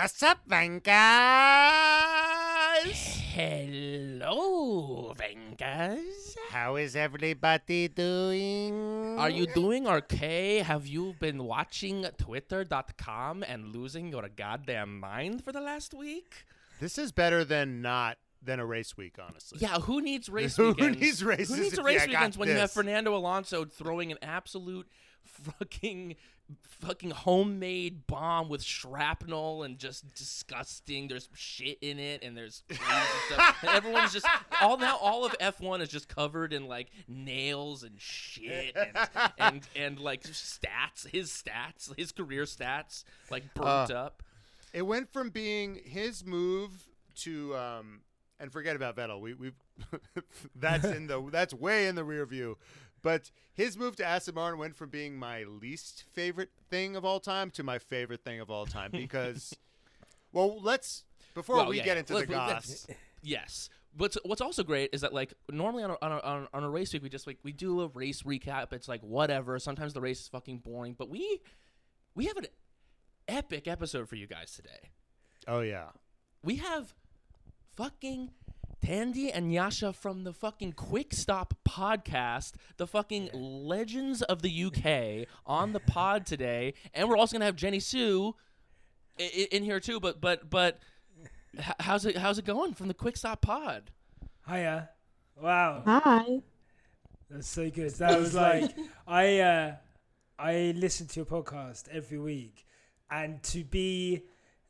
What's up, Venkers? Hello, Venkers. How is everybody doing? Are you doing okay? Have you been watching Twitter.com and losing your goddamn mind for the last week? This is better than not than a race week, honestly. Yeah, who needs race Who weekends? needs races Who needs if a race got weekends when you have this? Fernando Alonso throwing an absolute fucking fucking homemade bomb with shrapnel and just disgusting. There's shit in it and there's stuff. And everyone's just all now all of F1 is just covered in like nails and shit and and, and like stats, his stats, his career stats like burnt Uh, up. It went from being his move to um and forget about Vettel. We we that's in the that's way in the rear view. But his move to Aston Martin went from being my least favorite thing of all time to my favorite thing of all time because well, let's before Well, we yeah, get into the goss. Yes. What's what's also great is that like normally on on a, on a- on a race week we just like we do a race recap. It's like whatever. Sometimes the race is fucking boring, but we we have an epic episode for you guys today. Oh yeah. We have fucking Thandie and Yasha from the fucking Quick Stop podcast, the fucking legends of the UK on the pod today, and we're also gonna have Jenny Sue i- i- in here too. But but but how's it how's it going from the Quick Stop pod? Hiya. Wow. Hi. That's so good. That was like I uh I listen to your podcast every week and to be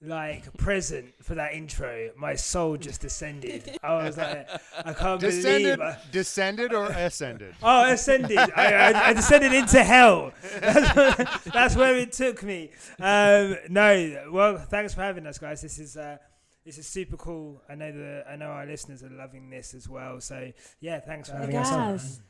like present for that intro, my soul just descended. I was like I can't Descended believe I, descended or ascended? Oh, ascended. I, I, I descended into hell. That's, that's where it took me. Um, no, well, thanks for having us, guys. This is uh, this is super cool. I know the I know our listeners are loving this as well. So yeah, thanks for Hi having us on. guys.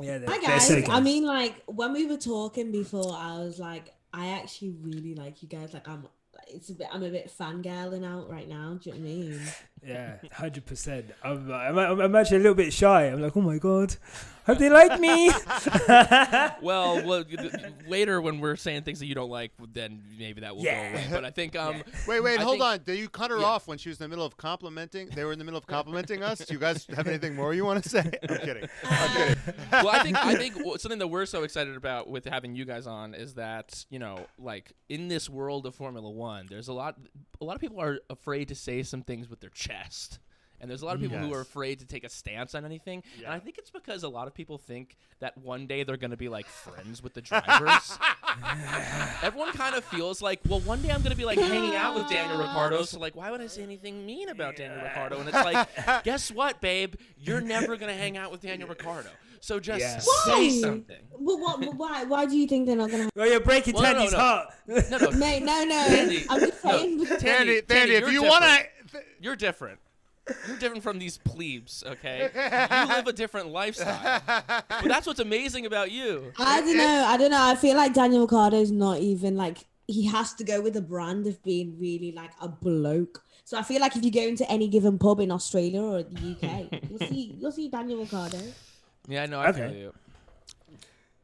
Yeah, they're- Hi guys. so I mean, like when we were talking before, I was like, I actually really like you guys. Like, I'm. It's a bit. I'm a bit fangirling out right now. Do you know what I mean? Yeah, hundred percent. I'm, I'm I'm actually a little bit shy. I'm like, oh my god, hope they like me. Well, well, later when we're saying things that you don't like, then maybe that will Yeah. go away. But I think um, Wait, wait, I hold think- on. Did you cut her Yeah. off when she was in the middle of complimenting? They were in the middle of complimenting us. Do you guys have anything more you want to say? I'm kidding. I'm kidding. well, I think I think something that we're so excited about with having you guys on is that you know, like in this world of Formula One, there's a lot. A lot of people are afraid to say some things with their chest. And there's a lot of people who are afraid to take a stance on anything. And I think it's because a lot of people think that one day they're going to be like friends with the drivers. Everyone kind of feels like, well, one day I'm going to be like hanging out with Daniel Ricciardo. So, like, why would I say anything mean about Daniel Ricciardo? And it's like, guess what, babe? You're never going to hang out with Daniel Ricciardo. So just Yeah. say Why? something. But what? but Why? Why do you think they're not gonna? well, you're breaking Well, no, no, no. heart. No, no. Mate, no, no. Thandie, I'm just no. saying. Thandie, Thandie, Thandie, if you're you want to. Different. You're different. You're different from these plebes, okay? You live a different lifestyle. But that's what's amazing about you. I don't know. I don't know. I feel like Daniel Ricciardo's not even like he has to go with the brand of being really like a bloke. So I feel like if you go into any given pub in Australia or the UK, you'll see you'll see Daniel Ricciardo. Yeah, no, I know. Okay. feel you.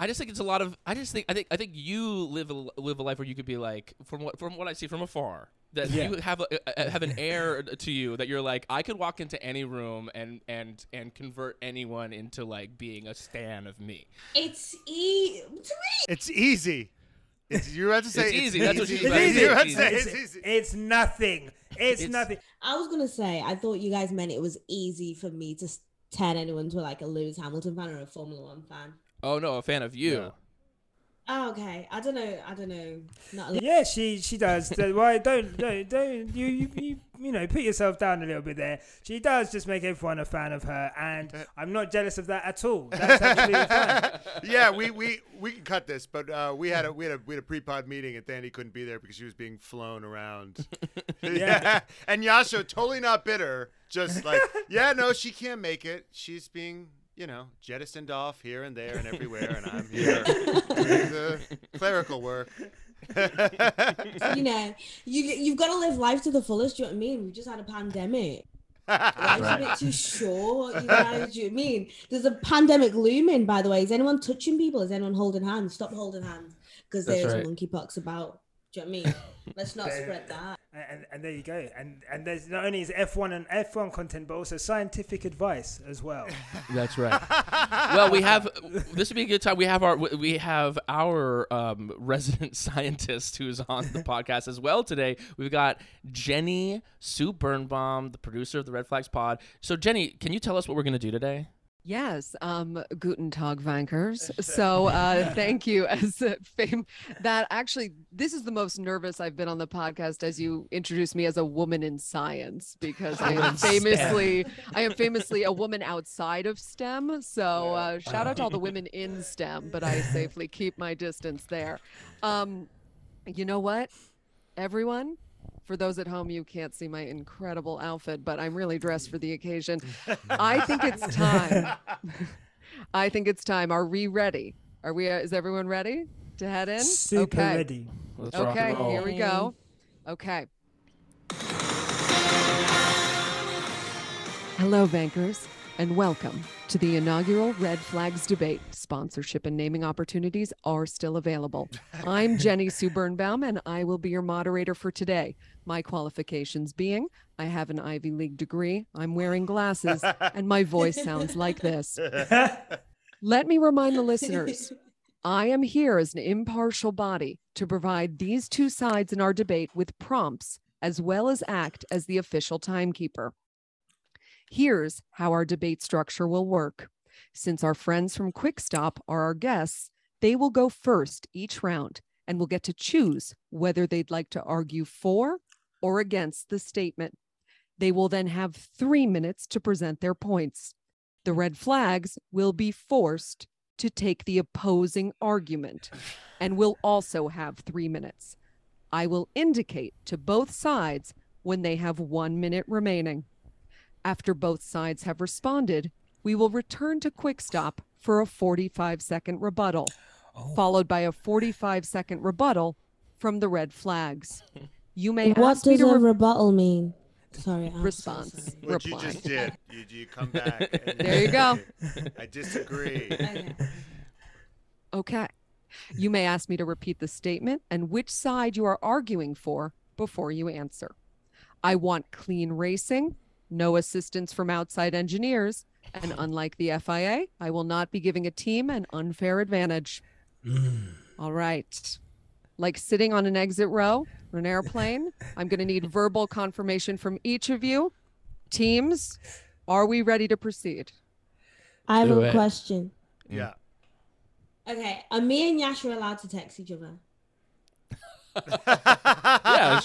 I just think it's a lot of. I just think I think I think you live a live a life where you could be like from what from what I see from afar that Yeah. you have a, a have an air to you that you're like I could walk into any room and and and convert anyone into like being a stan of me. It's e to me. It's easy. It's, you have to say It's easy, that's what easy. she's It's. You have to say It's, it's easy. it's nothing. It's, It's- nothing. I was gonna say I thought you guys meant it was easy for me to turn anyone to like a Lewis Hamilton fan or a Formula One fan. Oh no, a fan of you. Yeah. Oh, okay. I don't know. I don't know. Not a Yeah, she she does. Why don't don't don't you, you you you know put yourself down a little bit there. She does just make everyone a fan of her, and I'm not jealous of that at all. That's actually fine. yeah, we, we we can cut this, but uh, we had a we had a we had a pre-pod meeting and Danny couldn't be there because she was being flown around. yeah. and Yasha totally not bitter, just like yeah, no, she can't make it. She's being you know jettisoned off here and there and everywhere, and I'm here doing the clerical work. you know, you you've got to live life to the fullest. Do you know what I mean? We just had a pandemic. Life's a bit too short, you guys. Do you know what I mean? There's a pandemic looming, by the way. Is anyone touching people? Is anyone holding hands? Stop holding hands because there's right. monkeypox about. Do you know what I mean? Let's not spread that. And, and there you go. And and there's not only is F1 and F1 content, but also scientific advice as well. That's right. well, we have this would be a good time. We have our we have our um, resident scientist who's on the podcast as well today. We've got Jenny Sue Birnbaum, the producer of the Red Flags Pod. So, Jenny, can you tell us what we're going to do today? Yes, um, Guten Tag, Vankers. So, uh, thank you. As fame, that actually, this is the most nervous I've been on the podcast as you introduced me as a woman in science because I am famously, I am famously a woman outside of STEM. So, uh, shout out to all the women in STEM, but I safely keep my distance there. Um, you know what, everyone, for those at home, you can't see my incredible outfit, but I'm really dressed for the occasion. I think it's time. I think it's time. Are we ready? Are we? Uh, is everyone ready to head in? Super okay. ready. Let's rock Okay, and roll. here we go. Okay. Hello, bankers, and welcome to the inaugural Red Flags debate. Sponsorship and naming opportunities are still available. I'm Jenny Sue Birnbaum, and I will be your moderator for today. My qualifications being I have an Ivy League degree, I'm wearing glasses, and my voice sounds like this. Let me remind the listeners I am here as an impartial body to provide these two sides in our debate with prompts, as well as act as the official timekeeper. Here's how our debate structure will work. Since our friends from Quickstop are our guests, they will go first each round and will get to choose whether they'd like to argue for or against the statement. They will then have three minutes to present their points. The red flags will be forced to take the opposing argument and will also have three minutes. I will indicate to both sides when they have one minute remaining. After both sides have responded, we will return to Quickstop for a 45 second rebuttal, oh. followed by a 45 second rebuttal from the red flags. You may What ask me does to a re- rebuttal mean? Sorry, I'm so response. sorry. What you just did. You, you come back. and There you go. I disagree. Okay. Okay. You may ask me to repeat the statement and which side you are arguing for before you answer. I want clean racing, no assistance from outside engineers, and unlike the FIA, I will not be giving a team an unfair advantage. Hmm. All right. Like sitting on an exit row on an airplane, I'm going to need verbal confirmation from each of you. Teams, are we ready to proceed? I have Do a it. question. Yeah. Okay, are me and Yash allowed to text each other? Yeah,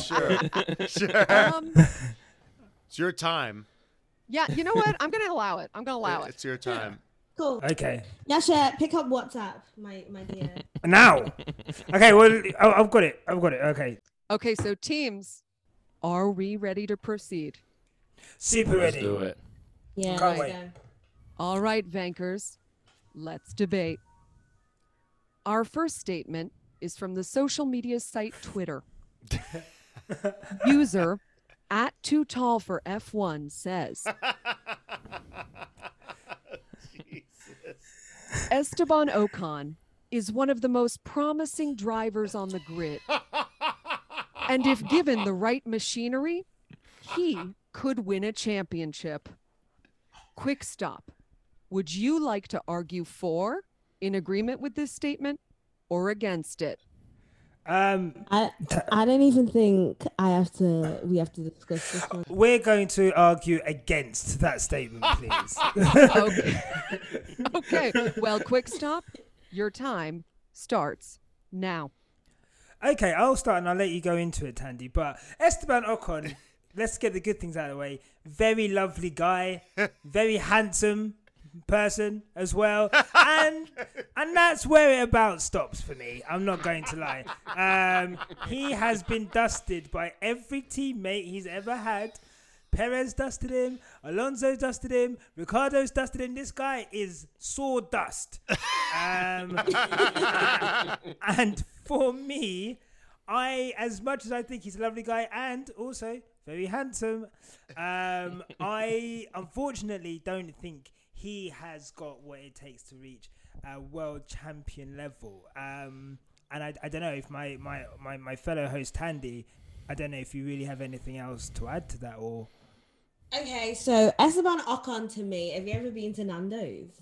sh- Sure. Sure. Um, It's your time. yeah, you know what? I'm going to allow it. I'm going to allow it. It's your time. Cool. Okay. Yasha, pick up WhatsApp, my my dear. Now. Okay. Well, I- I've got it. I've got it. Okay. Okay, so teams, are we ready to proceed? Super let's ready. do it. Yeah, Can't wait. Go. All right, Vankers, let's debate. Our first statement is from the social media site Twitter. User at too tall for F1 says Esteban Ocon is one of the most promising drivers on the grid. And if given the right machinery, he could win a championship. Quick stop. Would you like to argue for, in agreement with this statement, or against it? Um, I I don't even think I have to. We have to discuss this one. we're going to argue against that statement, please. Okay. okay. Well, quick stop. Your time starts now. Okay, I'll start and I'll let you go into it, Thandie. But Esteban Ocon, let's get the good things out of the way. Very lovely guy, very handsome person as well, and and that's where it about stops for me. I'm not going to lie. Um, he has been dusted by every teammate he's ever had. Perez dusted him, Alonso dusted him, Ricciardo's dusted him. This guy is sawdust. Um, and for me, I, as much as I think he's a lovely guy and also very handsome, um, I unfortunately don't think he has got what it takes to reach a world champion level. Um, and I, I don't know if my, my, my, my fellow host Thandie, I don't know if you really have anything else to add to that or. Okay, so Esteban Ocon to me. Have you ever been to Nando's?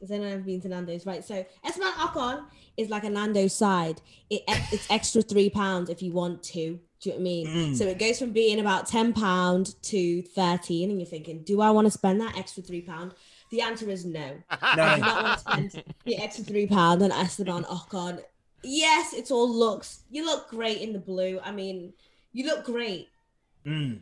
Has anyone ever been to Nando's? Right. So Esteban Ocon is like a Nando's side. It it's extra three pounds if you want to. Do you know what I mean? Mm. So it goes from being about ten pound to thirteen, and you're thinking, do I want to spend that extra three pound? The answer is no. no. I do No. not want to spend the extra three pound on Esteban Ocon. Yes, it's all looks. You look great in the blue. I mean, you look great. Mm,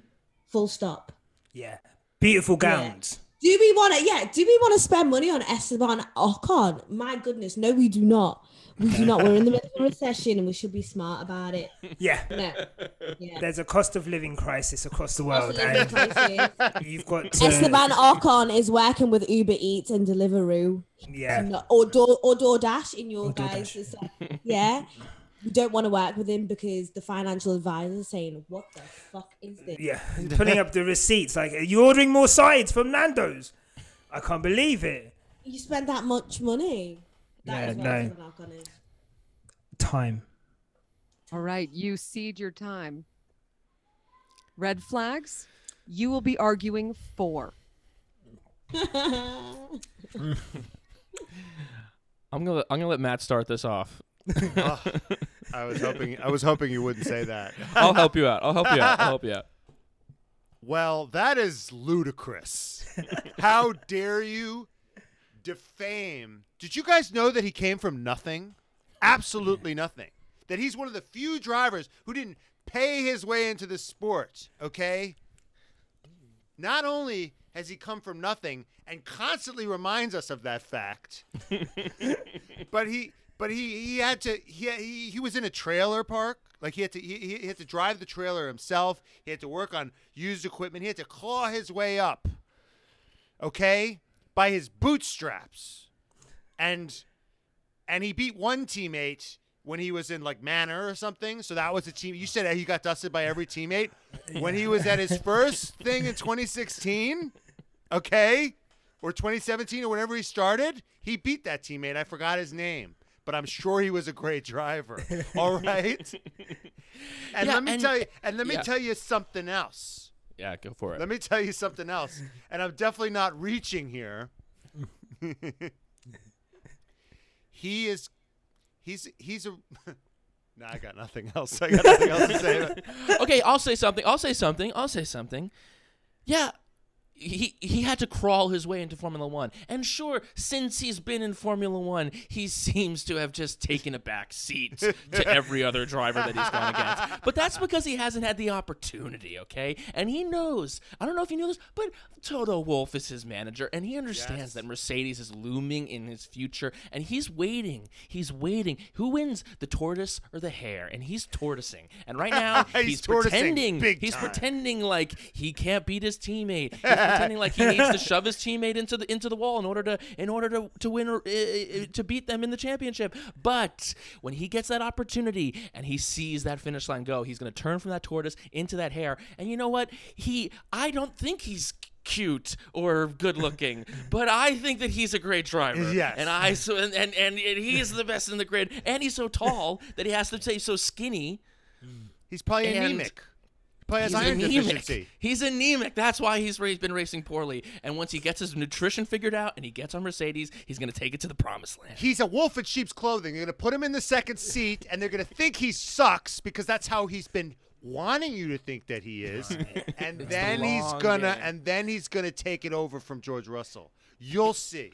Full stop. yeah. Beautiful Yeah. gowns. Do we want to? Yeah. Do we want to spend money on Esteban Ocon? My goodness, no, we do not. We do not. We're in the middle of a recession, and we should be smart about it. Yeah. No. Yeah. There's a cost of living crisis across the world, and you've got to, Esteban Ocon is working with Uber Eats and Deliveroo, yeah, or Door or DoorDash in your Or guys. Like, yeah. We don't want to work with him because the financial advisor is saying, "What the fuck is this?" yeah, putting up the receipts like, are you ordering more sides from Nando's? I can't believe it. You spend that much money. That Yeah, is what no. Esteban Ocon is. Time. All right, you cede your time. Red flags, you will be arguing for. I'm gonna I'm gonna let Matt start this off. Oh, I was hoping I was hoping you wouldn't say that. I'll help you out. I'll help you out. I'll help you out. Well, that is ludicrous. How dare you defame? Did you guys know that he came from nothing? Absolutely nothing. That he's one of the few drivers who didn't pay his way into the sport, okay? Not only has he come from nothing and constantly reminds us of that fact, but he but he he had to he he, he was in a trailer park like he had to he, he had to drive the trailer himself he had to work on used equipment he had to claw his way up okay by his bootstraps and and he beat one teammate when he was in like Manor or something so that was a team you said he got dusted by every teammate when he was at his first thing in 2016 okay or 2017 or whenever he started, he beat that teammate. I forgot his name, but I'm sure he was a great driver. All right. And Yeah, let me and- tell you, and let me yeah. tell you something else. Yeah, go for it. Let me tell you something else. And I'm definitely not reaching here. he is, he's he's a. no, I got nothing else. I got nothing else to say. okay, I'll say something. I'll say something. I'll say something. Yeah, he he had to crawl his way into Formula One, and sure, since he's been in Formula One, he seems to have just taken a back seat to every other driver that he's gone against. But that's because he hasn't had the opportunity, okay? And he knows. I don't know if you knew this, but Toto Wolff is his manager, and he understands Yes. that Mercedes is looming in his future, and he's waiting. He's waiting. Who wins, the tortoise or the hare? And he's tortoising. And right now, He's he's, pretending. he's pretending like he can't beat his teammate. Pretending like he needs to shove his teammate into the into the wall in order to in order to to win or, uh, uh, to beat them in the championship. But when he gets that opportunity and he sees that finish line go, he's going to turn from that tortoise into that hare. And you know what? He I don't think he's cute or good looking but i think that he's a great driver Yes. and i so and, and and he's the best in the grid and he's so tall that he has to stay so skinny He's probably And anemic. He probably has He's iron anemic. deficiency. He's anemic. That's why he's ra- been racing poorly. And once he gets his nutrition figured out and he gets on Mercedes, he's going to take it to the promised land. He's a wolf in sheep's clothing. They're going to put him in the second seat, and they're going to think he sucks because that's how he's been wanting you to think that he is. And then he's gonna, game. and then he's gonna take it over from George Russell. You'll see.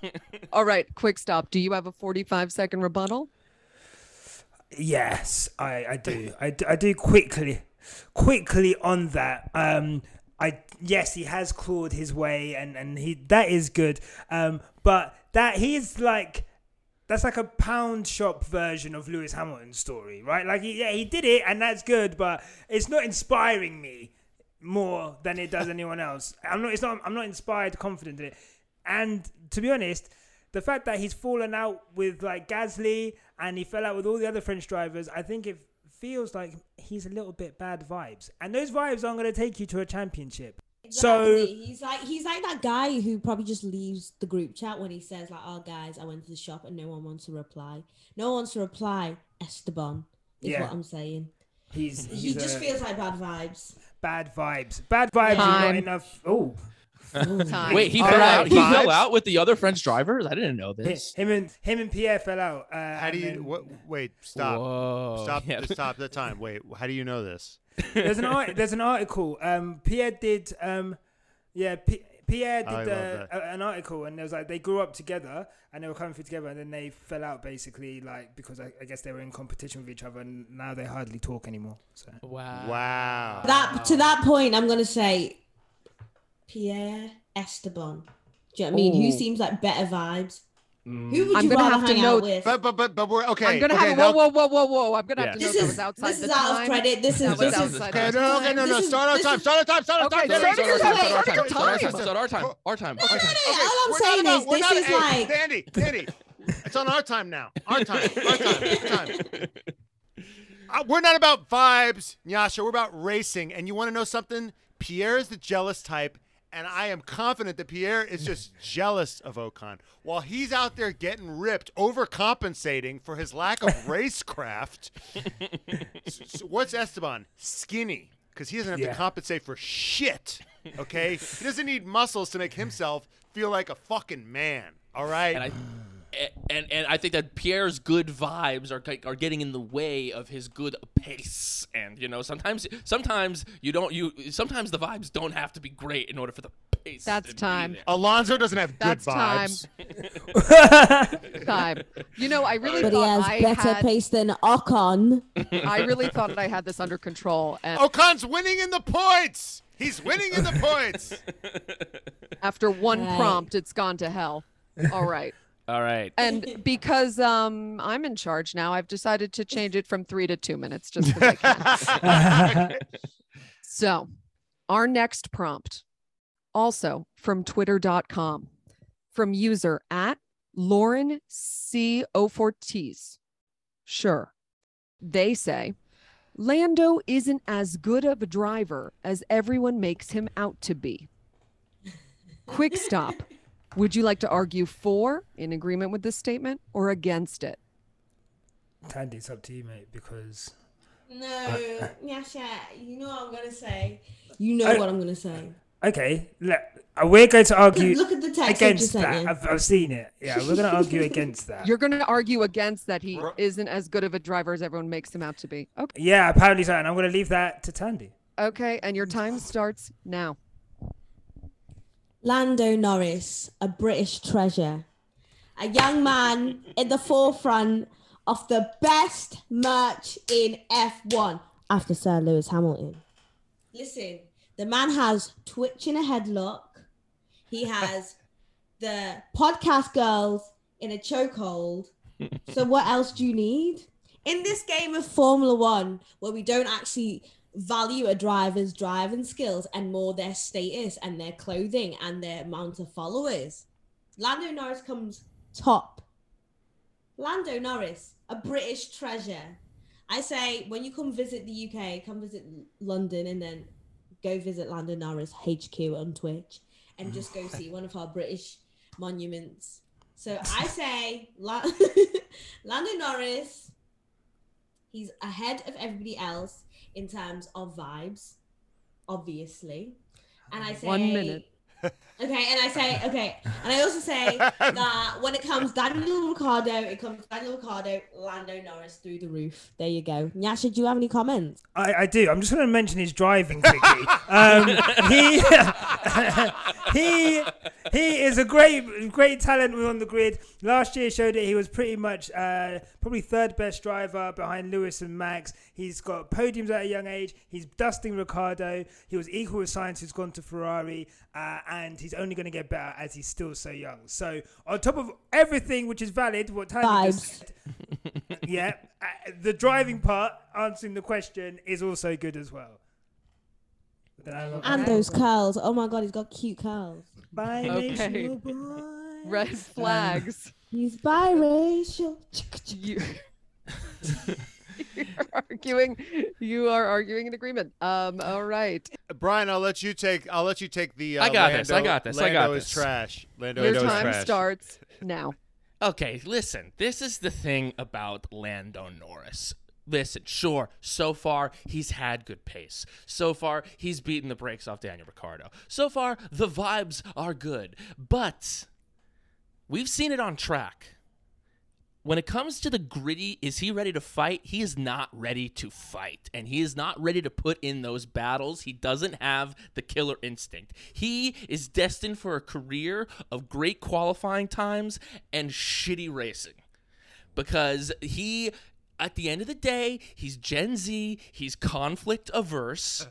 All right, quick stop. Do you have a 45 second rebuttal? Yes, I, I do. I, do. I do quickly, quickly on that. Um, I yes, he has clawed his way, and and he that is good. Um, but that he's like. That's like a pound shop version of Lewis Hamilton's story, right? Like, he, yeah, he did it, and that's good, but it's not inspiring me more than it does anyone else. I'm not. It's not. I'm not inspired, confident in it. And to be honest, the fact that he's fallen out with like Gasly and he fell out with all the other French drivers, I think it feels like he's a little bit bad vibes. And those vibes aren't going to take you to a championship. So he's like he's like that guy who probably just leaves the group chat when he says like, "Oh guys, I went to the shop and no one wants to reply. No one wants to reply Esteban. Is Yeah. what I'm saying. He's, He just a- feels like bad vibes. bad vibes. Bad vibes. Are not enough. Oh, Time. Wait, he All fell right, out. He fell out with the other French drivers. I didn't know this. him and him and Pierre fell out. Uh, How do you? then- What, wait, stop. Whoa. Stop. Yeah. Stop the time. Wait. How do you know this? there's an art, there's an article. Um, Pierre did. Um, yeah, P- Pierre did love uh, a, an article, and there was like they grew up together, and they were coming through together, and then they fell out basically, like because I, I guess they were in competition with each other, and now they hardly talk anymore. So Wow. Wow. That to that point, I'm gonna say Pierre Esteban. Do you know what I mean? Who seems like better vibes? Mm. Who would I'm you gonna rather have to hang know- out with? But but but but we're okay. I'm gonna okay, have now- whoa, whoa, whoa, whoa, whoa. I'm gonna Yeah. have to This know that is was outside this the is out of time. credit. This That is was this is outside Okay, the no, okay, no, no. This is- Start our this time. is- Start our time. Start our Okay, time. start Start your our time, time. start our time. time. Start our time. Our time. Our time. Okay, all I'm we're saying not is we're this not- is hey, like Dandy, Dandy. It's on our time now. Our time. Our time. Our time. Uh, we're not about vibes, Nyasha. We're about racing. And you want to know something? Pierre is the jealous type, and I am confident that Pierre is just jealous of Ocon. While he's out there getting ripped, overcompensating for his lack of racecraft. S- s- what's Esteban? Skinny, because he doesn't have Yeah. to compensate for shit. Okay, he doesn't need muscles to make himself feel like a fucking man. All right. And I, and and I think that Pierre's good vibes are are getting in the way of his good pace. And you know, sometimes sometimes you don't you sometimes the vibes don't have to be great in order for the pace. That's to be time. there. Alonso doesn't have good That's time. vibes. Time. You know, I really but he thought has I better had. pace than Ocon. I really thought that I had this under control, and Ocon's winning in the points. He's winning in the points. after one Right. prompt, it's gone to hell. All right. All right. And because um, I'm in charge now, I've decided to change it from three to two minutes just because I can. So, our next prompt, also from twitter.com, from user at Lauren C. Ofortiz. Sure. They say, Lando isn't as good of a driver as everyone makes him out to be. Quick stop. Would you like to argue for, in agreement with this statement, or against it? Thandie, it's up to you, mate, because No, Nyasha, you know what I'm gonna say. You know I- what I'm gonna say. okay, look, uh, we're going to argue Look at the text I just against sent that. I've, I've seen it. Yeah, we're going to argue against that. You're going to argue against that he isn't as good of a driver as everyone makes him out to be. Okay. yeah, apparently so, and I'm going to leave that to Thandie. Okay. And your time starts now. Lando Norris, a British treasure, a young man in the forefront of the best match in F1 after Sir Lewis Hamilton. Listen, the man has Twitch in a headlock. He has the podcast girls in a chokehold. So what else do you need? In this game of Formula One, where we don't actually value a driver's driving skills and more their status and their clothing and their amount of followers. Lando Norris comes top. Lando Norris, a British treasure. I say when you come visit the UK, come visit London and then go visit Lando Norris HQ on Twitch and just go see one of our British monuments. So I say La- Lando Norris, he's ahead of everybody else in terms of vibes, obviously. And I say One minute. Okay, and I say okay, and I also say that when it comes Daniel Ricciardo, it comes Daniel Ricciardo, Lando Norris through the roof. There you go. Nyasha, do you have any comments? I, I do. I'm just going to mention his driving quickly. um, he he he is a great great talent on the grid. Last year showed that he was pretty much uh, probably third best driver behind Lewis and Max. He's got podiums at a young age. He's dusting Ricciardo. He was equal with Sainz, who's gone to Ferrari, uh, and he's only going to get better as he's still so young. So on top of everything which is valid, what Tanya just Vibes. said, yeah, uh, the driving part, answering the question, is also good as well. But then I love- And those curls. Oh my god, he's got cute curls. Biracial boy. Red flags. He's biracial. you. You're arguing. You are arguing in agreement. Um. All right. Brian, I'll let you take. I'll let you take the. Uh, I got this, I got this, I Lando got is this. trash. Lando Your is time trash. starts now. Okay, listen. This is the thing about Lando Norris. Listen, sure, so far he's had good pace. So far he's beaten the brakes off Daniel Ricciardo. So far the vibes are good. But we've seen it on track. When it comes to the gritty, is he ready to fight? He is not ready to fight. And he is not ready to put in those battles. He doesn't have the killer instinct. He is destined for a career of great qualifying times and shitty racing because he at the end of the day, he's Gen Z. He's conflict averse.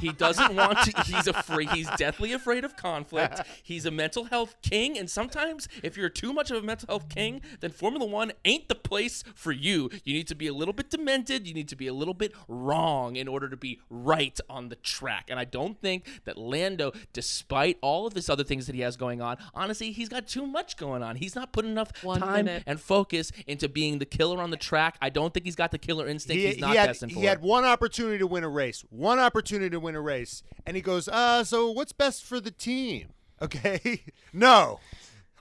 he doesn't want to. He's afraid. He's deathly afraid of conflict. He's a mental health king. And sometimes, if you're too much of a mental health king, then Formula One ain't the place for you. You need to be a little bit demented. You need to be a little bit wrong in order to be right on the track. And I don't think that Lando, despite all of this other things that he has going on, honestly, he's got too much going on. He's not putting enough One time minute. and focus into being the killer on the track. I don't think he's got the killer instinct. He, he's not he had, destined for he had one opportunity to win a race. One opportunity to win a race. And he goes, uh, so what's best for the team? Okay? no.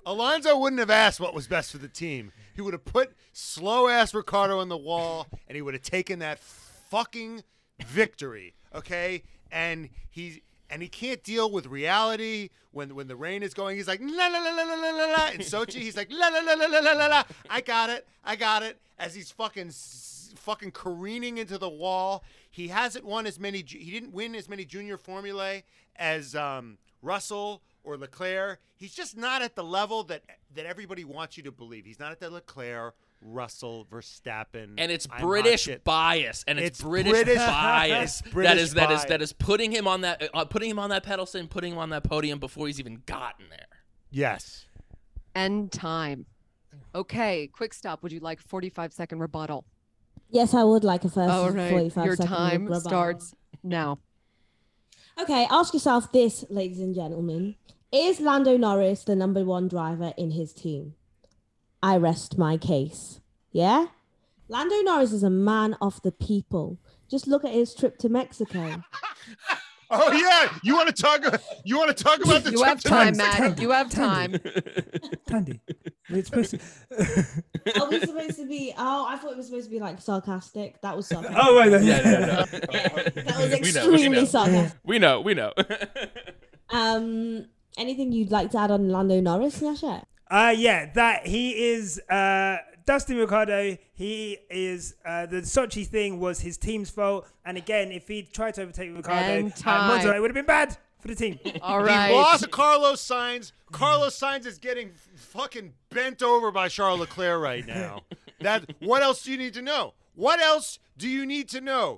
Alonso wouldn't have asked what was best for the team. He would have put slow ass Ricciardo on the wall and he would have taken that fucking victory. Okay? And he and he can't deal with reality when when the rain is going. He's like la la la la la la la. In Sochi, he's like la la la la la la la. I got it, I got it. As he's fucking fucking careening into the wall. He hasn't won as many. He didn't win as many junior formulae as um, Russell or Leclerc. He's just not at the level that that everybody wants you to believe. He's not at the Leclerc Russell, Verstappen. and it's I'm British shit. bias, and it's, It's British, British- bias. it's that British is that is bias. that is putting him on that uh, putting him on that pedestal and putting him on that podium before he's even gotten there. Yes. End time. Okay, quick stop. Would you like 45 second rebuttal? Yes, I would like a first All right, 45 your second time rebuttal. starts now. Okay, ask yourself this, ladies and gentlemen. Is Lando Norris the number one driver in his team? I rest my case. Yeah? Lando Norris is a man of the people. Just look at his trip to Mexico. Oh yeah, you want to talk? You want to talk about the You trip have to time, Mexico? Matt. You have time. Thandie. It's supposed to. Are we supposed to be? Oh, I thought it was supposed to be like sarcastic. That was sarcastic. oh, right. Yeah, yeah, no. that was We know, we extremely know. sarcastic. We know, we know. Um, anything you'd like to add on Lando Norris, Nyasha? Uh, yeah, that he is uh, Dustin Ricciardo. He is uh, the Sochi thing was his team's fault. And again, if he tried to overtake Ricciardo, And at. Monza, it would have been bad for the team. All He lost Carlos Sainz. Carlos Sainz is getting fucking bent over by Charles Leclerc right now. that what else do you need to know? What else do you need to know?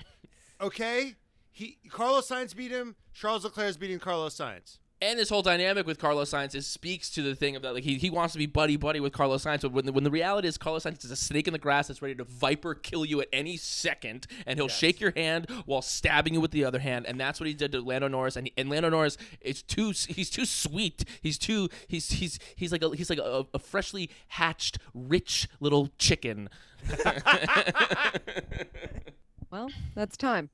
Okay? He Carlos Sainz beat him. Charles Leclerc is beating Carlos Sainz. And this whole dynamic with Carlos Sainz is speaks to the thing of that like he, he wants to be buddy buddy with Carlos Sainz, but when the, when the reality is Carlos Sainz is a snake in the grass that's ready to viper kill you at any second, and he'll shake your hand while stabbing you with the other hand, and that's what he did to Lando Norris. And, he, and Lando Norris is too he's too sweet. He's too he's he's he's like a, he's like a, a freshly hatched rich little chicken. Well, that's time.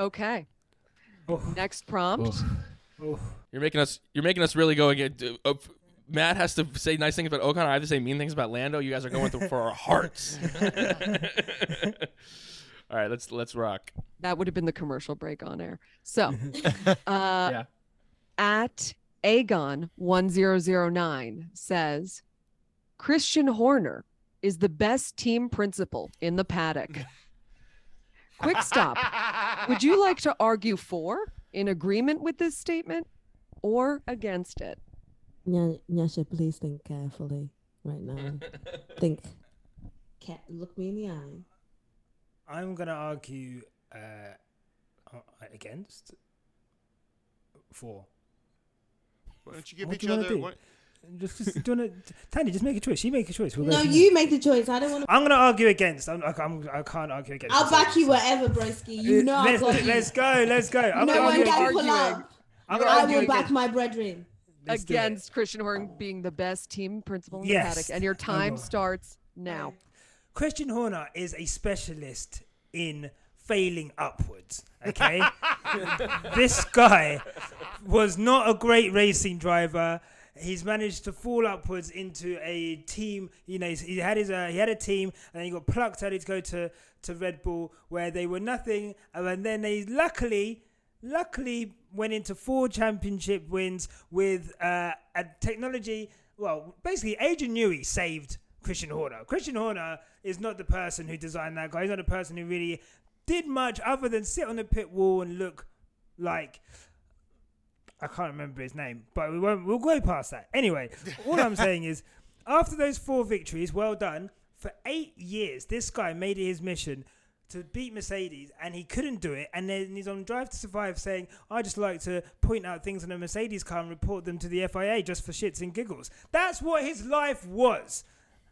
Okay. Oh. Next prompt. Oh. You're making us. You're making us really go again. Uh, Matt has to say nice things about Ocon. I have to say mean things about Lando. You guys are going through for our hearts. All right, let's let's rock. That would have been the commercial break on air. So, uh, Yeah. at Aegon1009 says Christian Horner is the best team principal in the paddock. Quick stop. Would you like to argue for, in agreement with this statement, or against it? Nya- Nyasha, please think carefully right now. think. Ca- look me in the eye. I'm going to argue uh, uh, against. For. Why don't you give What each do you wanna other? do? One, Just, just do you wanna, Thandie, just make a choice. You make a choice. We'll No, you there. make the choice. I don't want to. I'm gonna argue against. I'm, I'm, I can't argue against. I'll back you wherever, broski. You know I've let's, you. go. Let's go. I'm no gonna one argue can against. pull up. I'm gonna I will back my brethren. Let's against Christian Horner being the best team principal in Yes, the paddock. And your time will. starts now. Christian Horner is a specialist in failing upwards. Okay, this guy was not a great racing driver. he's managed to fall upwards into a team. You know, he had his uh, he had a team, and then he got plucked out to go to to Red Bull, where they were nothing, and then they luckily luckily went into four championship wins with uh, a technology. Well, basically, Adrian Newey saved Christian Horner. Christian Horner is not the person who designed that guy. He's not the person who really did much other than sit on the pit wall and look like I can't remember his name, but we won't. We'll go past that. Anyway, all I'm saying is, after those four victories, well done. For eight years, this guy made it his mission to beat Mercedes, and he couldn't do it. And then he's on Drive to Survive saying, "I just like to point out things in a Mercedes car and report them to the FIA just for shits and giggles." That's what his life was.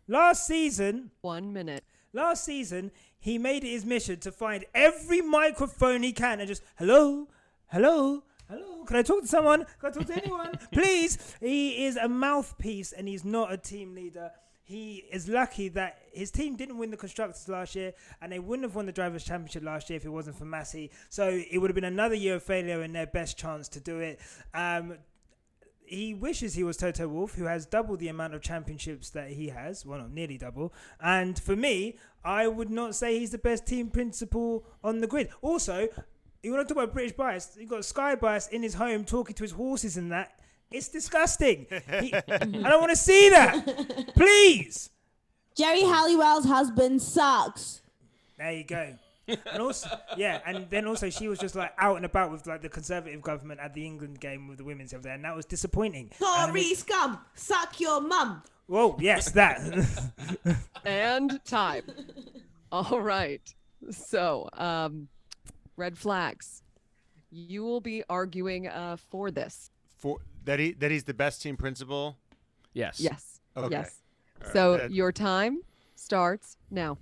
Last season, One minute. last season, he made it his mission to find every microphone he can and just, hello, hello, hello, can I talk to someone? Can I talk to anyone? Please. He is a mouthpiece and he's not a team leader. He is lucky that his team didn't win the constructors last year, and they wouldn't have won the drivers' championship last year if it wasn't for Masi. So it would have been another year of failure and their best chance to do it. Um, he wishes he was Toto Wolff, who has double the amount of championships that he has. Well, not nearly double. And for me, I would not say he's the best team principal on the grid. Also, you want to talk about British bias? You got Sky bias in his home talking to his horses and that. It's disgusting. He- I don't want to see that. Please. Geri Halliwell's husband sucks. There you go. And also, yeah, and then also she was just like out and about with like the Conservative government at the England game with the women's over there, and that was disappointing. And Tory scum, suck your mum. Whoa, yes, that. and time. All right. So, um, red flags. You will be arguing uh, for this. For that he that he's the best team principal. Yes. Yes. Okay. Yes. All right. So That- your time starts now.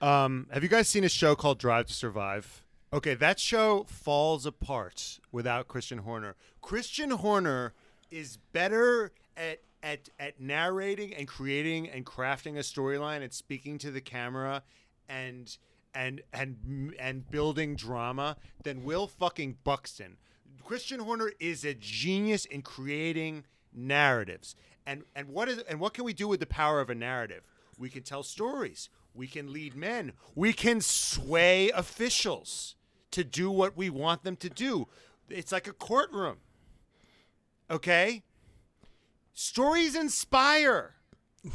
Um, have you guys seen a show called Drive to Survive? Okay, that show falls apart without Christian Horner. Christian Horner is better at at at narrating and creating and crafting a storyline and speaking to the camera and and and and building drama than Will fucking Buxton. Christian Horner is a genius in creating narratives. And and what is and what can we do with the power of a narrative? We can tell stories. We can lead men. We can sway officials to do what we want them to do. It's like a courtroom. Okay? Stories inspire.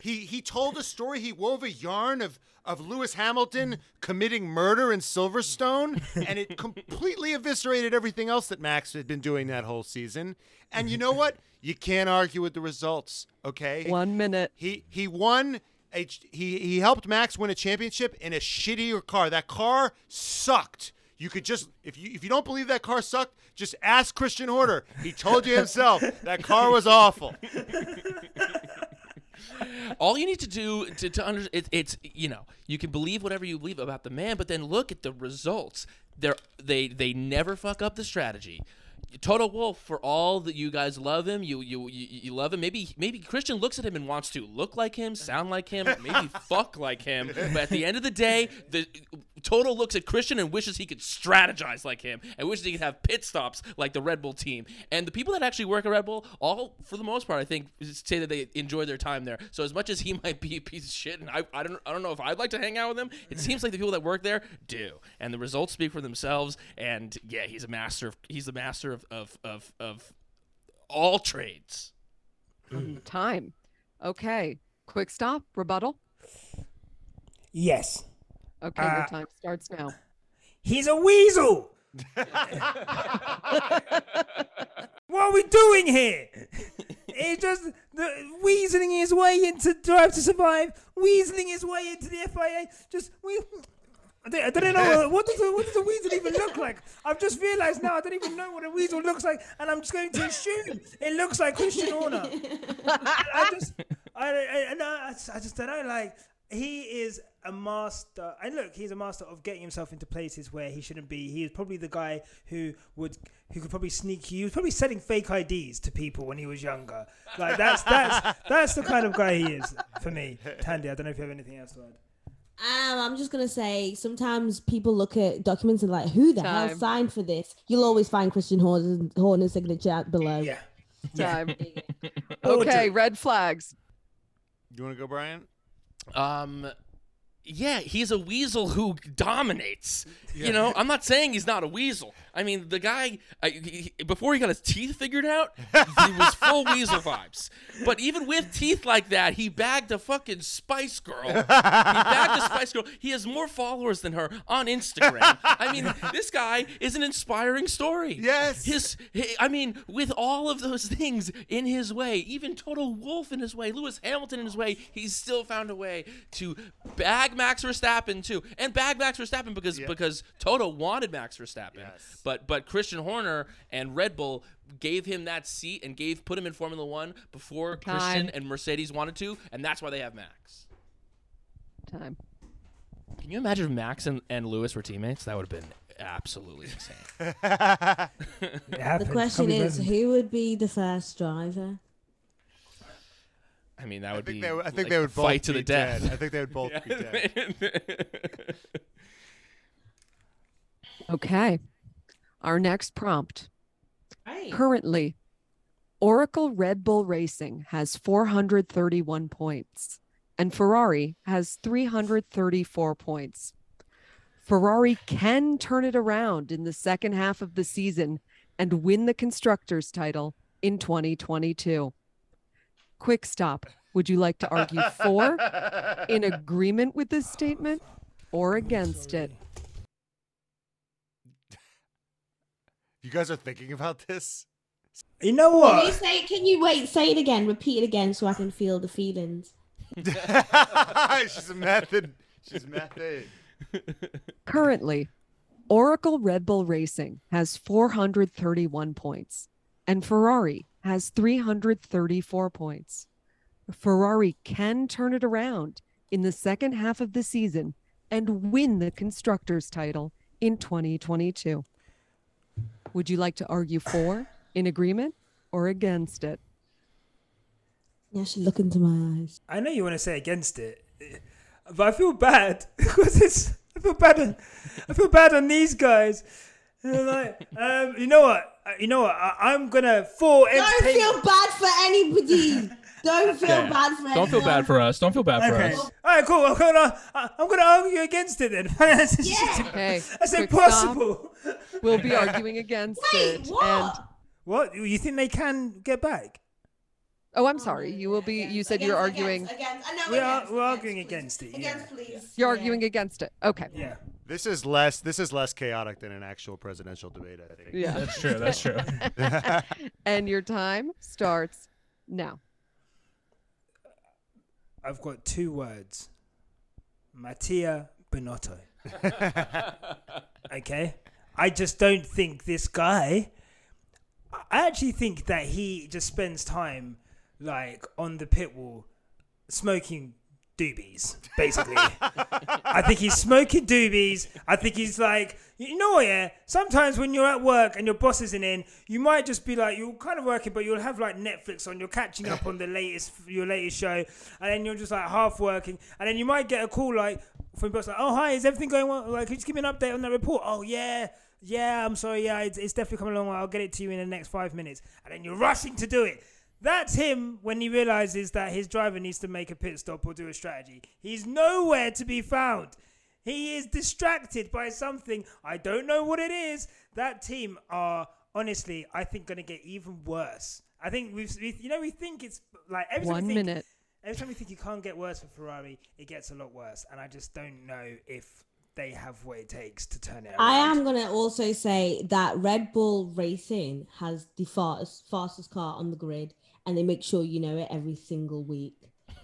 he he told a story. He wove a yarn of of Lewis Hamilton committing murder in Silverstone, and it completely eviscerated everything else that Max had been doing that whole season. And you know what? You can't argue with the results. Okay. One minute. He he won a he he helped Max win a championship in a shittier car. That car sucked. You could just if you if you don't believe that car sucked, just ask Christian Horner. He told you himself that car was awful. All you need to do to, to under it, it's you know you can believe whatever you believe about the man, but then look at the results. They're, they they never fuck up the strategy. Toto Wolff, for all that you guys love him, you, you you you love him. Maybe maybe Christian looks at him and wants to look like him, sound like him, maybe fuck like him. But at the end of the day, the Toto looks at Christian and wishes he could strategize like him, and wishes he could have pit stops like the Red Bull team. And the people that actually work at Red Bull, all for the most part, I think, say that they enjoy their time there. So as much as he might be a piece of shit, and I, I don't I don't know if I'd like to hang out with him, it seems like the people that work there do, and the results speak for themselves. And yeah, he's a master of he's the master of of of, of all trades. Time. Okay. Quick stop. Rebuttal. yes. Okay. Uh, your time starts now. He's a weasel. what are we doing here? It's just the weaseling his way into Drive to Survive, weaseling his way into the FIA. Just we. I don't, I don't know what does a, what does a weasel even look like. I've just realised now I don't even know what a weasel looks like, and I'm just going to assume it looks like Christian Horner. I just, I, I, I, just, don't know. Like he is a master, and look, he's a master of getting himself into places where he shouldn't be. He is probably the guy who would, who could probably sneak. He was probably selling fake IDs to people when he was younger. Like that's that's that's the kind of guy he is for me. Thandie, I don't know if you have anything else to add. Um, I'm just gonna say sometimes people look at documents and like, who the hell signed for this? You'll always find Christian Horner's, Horner's signature below. Yeah. Time. Okay, red flags. You want to go, Brian? Um, yeah, he's a weasel who dominates. You know, I'm not saying he's not a weasel. I mean, the guy I, he, before he got his teeth figured out, he was full weasel vibes. But even with teeth like that, he bagged a fucking Spice Girl. He bagged a Spice Girl. He has more followers than her on Instagram. I mean, this guy is an inspiring story. Yes. His, I mean, with all of those things in his way, even Toto Wolff in his way, Lewis Hamilton in his way, he's still found a way to bag Max Verstappen too, and bag Max Verstappen because because Toto wanted Max Verstappen, Yes. but but Christian Horner and Red Bull gave him that seat and gave put him in Formula One before Christian and Mercedes wanted to, and that's why they have Max. Time. Can you imagine if Max and, and Lewis were teammates? That would have been absolutely insane. The question is, who would be the first driver? I mean, that I would think be. they. I think like they would both fight to be the death. dead. I think they would both be dead. Okay. Our next prompt. Right. Currently, Oracle Red Bull Racing has 431 points and Ferrari has 334 points. Ferrari can turn it around in the second half of the season and win the constructors title in 2022. Quick stop. Would you like to argue for, in agreement with this statement, or against it? You guys are thinking about this? You know what? Can you what? say? Can you wait? Say it again. Repeat it again so I can feel the feelings. She's a method. She's a method. Currently, Oracle Red Bull Racing has 431 points and Ferrari has 334 points. Ferrari can turn it around in the second half of the season and win the constructors title in 2022. Would you like to argue for, in agreement, or against it? Yeah, she look into my eyes. I know you want to say against it, but I feel bad because it's. I feel bad. On, I feel bad on these guys. And they're like, um, you know what? Uh, You know what? I, I'm gonna for Don't entertainment. feel bad for anybody. Don't feel Yeah. bad for anybody. Don't feel bad for us. Don't feel bad Okay. for us. right, cool. I'm gonna, I- I'm gonna argue against it then. That's, Yeah. Okay. That's quick impossible. stop. We'll be arguing against Wait, it. what? And What? You think they can get back? Oh, I'm sorry. You will be. You said you're arguing. Against, against. I know We are- against, we're arguing please. against it, yeah. Against, please. You're Yeah. arguing against it. Okay. Yeah. This is less. This is less chaotic than an actual presidential debate. I think. Yeah. That's true. That's true. and your time starts now. I've got two words. Mattia Binotto. okay? I just don't think this guy. I actually think that he just spends time like on the pit wall smoking doobies, basically. I think he's smoking doobies. I think he's like, you know what, yeah? Sometimes when you're at work and your boss isn't in, you might just be like, you're kind of working, but you'll have like Netflix on, you're catching up on the latest, your latest show, and then you're just like half working, and then you might get a call like from boss, like, oh, hi, is everything going well? Like, just give me an update on that report? Oh, yeah. Yeah, I'm sorry. Yeah, it's, it's definitely coming along. I'll get it to you in the next five minutes. And then you're rushing to do it. That's him when he realizes that his driver needs to make a pit stop or do a strategy. He's nowhere to be found. He is distracted by something. I don't know what it is. That team are honestly, I think, going to get even worse. I think we've, we, you know, we think it's like every One think, minute. Every time we think you can't get worse for Ferrari, it gets a lot worse. And I just don't know if they have what it takes to turn it around. I am gonna also say that Red Bull Racing has the fastest fastest car on the grid, and they make sure you know it every single week.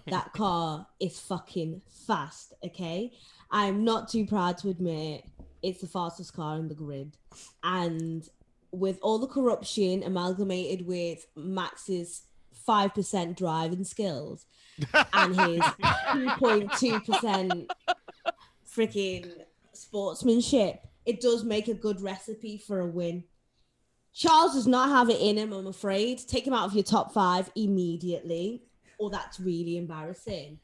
That car is fucking fast. Okay, I'm not too proud to admit it's the fastest car in the grid, and with all the corruption amalgamated with Max's five percent driving skills and his two point two percent freaking sportsmanship, it does make a good recipe for a win. Charles does not have it in him, I'm afraid. Take him out of your top five immediately, or that's really embarrassing.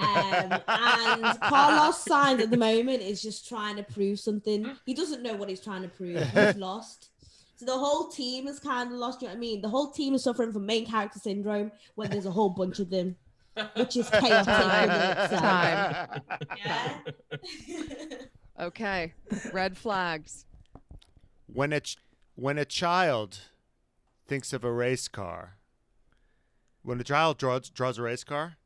Um, and Carlos Sainz at the moment is just trying to prove something. He doesn't know what he's trying to prove. He's lost. So the whole team is kind of lost. You know what I mean? The whole team is suffering from main character syndrome when there's a whole bunch of them, which is chaotic. Time. within itself. Time. Yeah. Okay. Red flags. when a ch- when a child thinks of a race car, when a child draws draws a race car,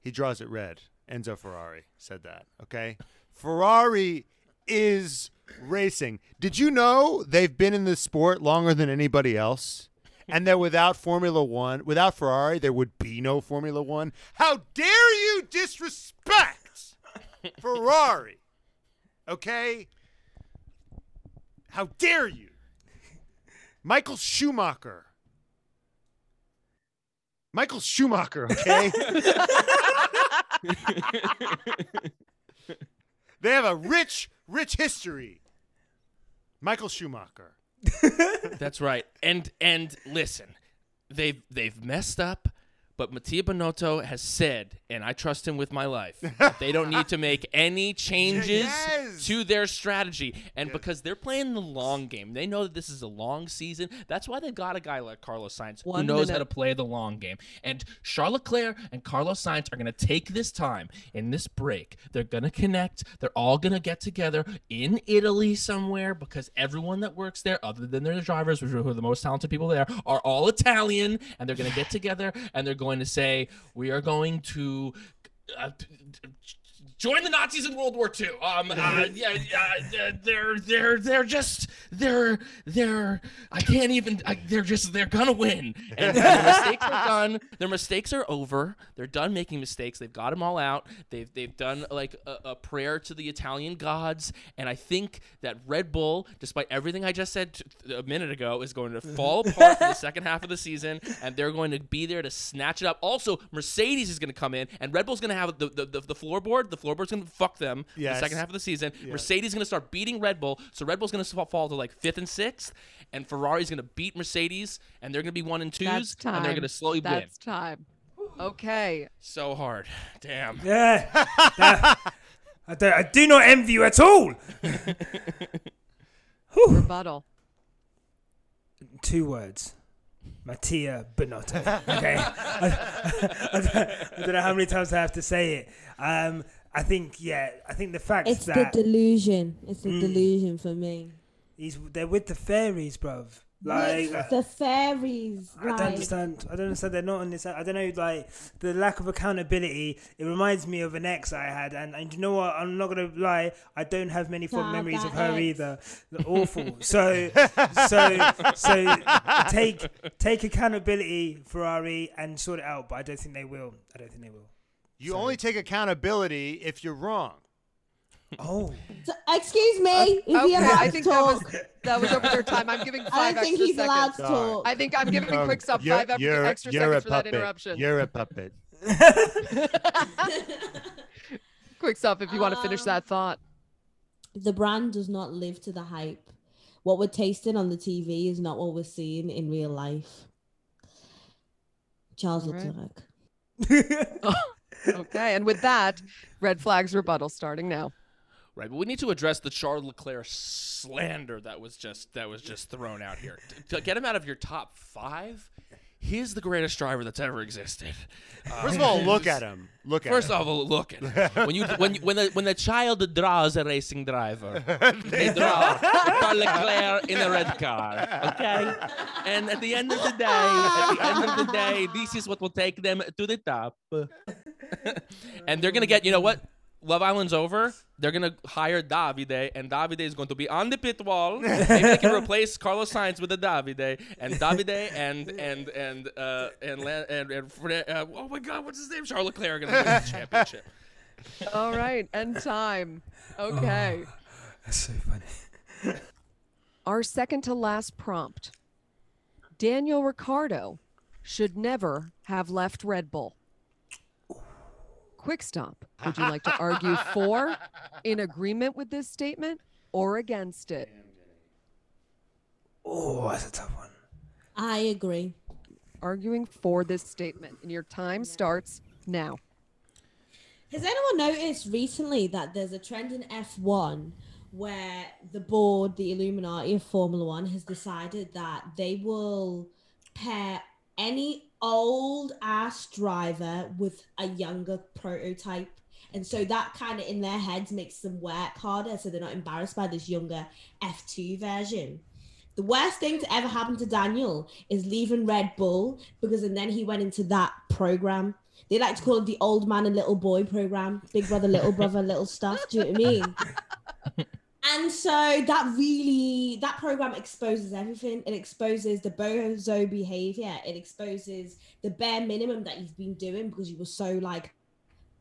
he draws it red. Enzo Ferrari said that. Okay, Ferrari is racing. Did you know they've been in this sport longer than anybody else? And that without Formula One, without Ferrari, there would be no Formula One. How dare you disrespect Ferrari? Okay? How dare you? Michael Schumacher. Michael Schumacher, okay? they have a rich, rich history. Michael Schumacher. That's right. And and listen, they've they've messed up, but Mattia Binotto has said, and I trust him with my life, that they don't need to make any changes Yes. to their strategy. And because they're playing the long game, they know that this is a long season. That's why they got a guy like Carlos Sainz who One knows how to play the long game. And Charles Leclerc and Carlos Sainz are going to take this time in this break. They're going to connect. They're all going to get together in Italy somewhere because everyone that works there, other than their drivers, which are who are the most talented people there, are all Italian. And they're going to get together and they're going to say, We are going to. Uh, Join the Nazis in World War II. Um, uh, yeah, yeah, they're they're they're just they're they're I can't even. I, they're just they're gonna win. And their mistakes are done. Their mistakes are over. They're done making mistakes. They've got them all out. They've they've done like a, a prayer to the Italian gods. And I think that Red Bull, despite everything I just said t- a minute ago, is going to fall apart for the second half of the season, and they're going to be there to snatch it up. Also, Mercedes is going to come in, and Red Bull's going to have the the, the, the floorboard. The floorboard's going to fuck them for Yes. the second half of the season. Mercedes is going to start beating Red Bull, so Red Bull's going to fall to like fifth and sixth, and Ferrari's going to beat Mercedes, and they're going to be one and twos, That's time. and they're going to slowly win. That's time. Okay. So hard, damn. Yeah. That- I, don't, I do not envy you at all. Rebuttal. Two words. Mattia Binotto. Okay. I, I don't, I don't know how many times I have to say it. Um, I think, yeah, I think the fact It's the delusion. It's the Mm. delusion for me. he's they're with the fairies, bruv. Like, With the fairies. I don't understand. I don't understand. They're not on this. I don't know. Like the lack of accountability. It reminds me of an ex I had, and and you know what? I'm not gonna lie. I don't have many fond Nah, memories of her ex. either. They're awful. so so so take take accountability, Ferrari, and sort it out. But I don't think they will. I don't think they will. You only take accountability if you're wrong. Oh, So, excuse me. If Okay, allowed I to think that was talk. that was over their time. I'm giving I five don't think extra he's allowed seconds. to talk. I think I'm giving Um, Quick Stop five extra, you're- extra you're seconds for that interruption. You're a puppet. Quick Stop if you want to finish Um, that thought. the brand does not live to the hype. What we're tasting on the TV is not what we're seeing in real life. Charles All right. Leclerc. Okay, and with that, red flags rebuttal starting now. Right, but we need to address the Charles Leclerc slander that was just that was just thrown out here. To, to get him out of your top five, he's the greatest driver that's ever existed. First of um, all, look at him. Look at First him. of all, look at him. when you when you, when the when the child draws a racing driver, they draw Charles Leclerc in a red car. Okay, and at the end of the day, at the end of the day, this is what will take them to the top. and they're gonna get you know what. Love Island's over. They're gonna hire Davide, and Davide is going to be on the pit wall. Maybe they can replace Carlos Sainz with a Davide, and Davide and and and uh and Lan- and, and Fre- uh, oh my God, what's his name? Charles Leclerc are gonna win the championship. All right, end time. Okay. that's so funny. Our second to last prompt. Daniel Ricciardo should never have left Red Bull. Quick stop. Would you like to argue for, in agreement with this statement, or against it? Oh, that's a tough one. I agree. Arguing for this statement. And your time starts now. Has anyone noticed recently that there's a trend in F1 where the board, the Illuminati of Formula One, has decided that they will pair any old ass driver with a younger prototype. And so that kind of in their heads makes them work harder so they're not embarrassed by this younger F2 version. The worst thing to ever happen to Daniel is leaving Red Bull because and then he went into that program. They like to call it the old man and little boy program, big brother, little brother, little stuff. Do you know what I mean? and so that really that program exposes everything. It exposes the bozo behavior. It exposes the bare minimum that you've been doing because you were so like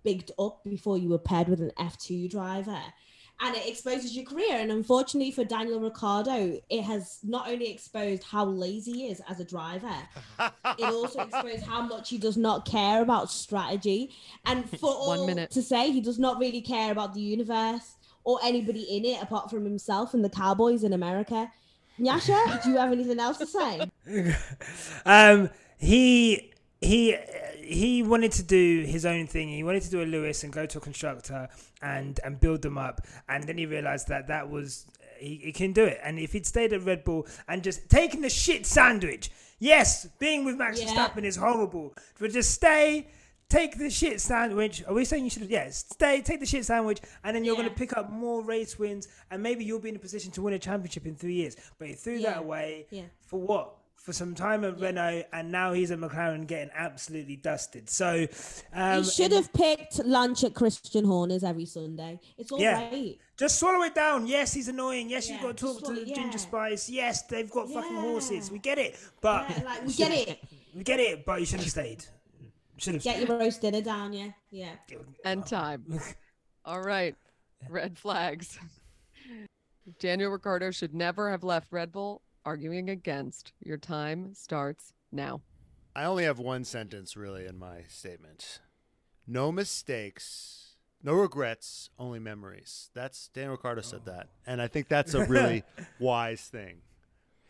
bigged up before you were paired with an F2 driver and it exposes your career. And unfortunately for Daniel Ricciardo it has not only exposed how lazy he is as a driver, it also exposed how much he does not care about strategy. And for One all minute. to say, he does not really care about the universe or anybody in it apart from himself and the Cowboys in America. Nyasha, do you have anything else to say? um, he he he wanted to do his own thing. He wanted to do a Lewis and go to a constructor and and build them up. And then he realized that that was he, he can do it. And if he'd stayed at Red Bull and just taken the shit sandwich, yes, being with Max Yeah. Verstappen is horrible. But just stay. Take the shit sandwich. Are we saying you should? Yes, stay. Take the shit sandwich, and then you're going to pick up more race wins, and maybe you'll be in a position to win a championship in three years. But he threw Yeah. that away Yeah. for what? For some time at Renault, and now he's at McLaren getting absolutely dusted. So um, he should have picked lunch at Christian Horner's every Sunday. It's all right. Yeah. just swallow it down. Yes, he's annoying. Yes, you've got to talk just to swallow- Ginger. Spice. Yes, they've got fucking horses. We get it, but Yeah, like, we get it. we get it. But you should have stayed. Should have Get your roast dinner down, yeah. Yeah. And oh. time. All right. Red flags. Daniel Ricciardo should never have left Red Bull. Arguing against. Your time starts now. I only have one sentence really in my statement. No mistakes, no regrets, only memories. That's Dan Ricciardo said oh. that. And I think that's a really wise thing.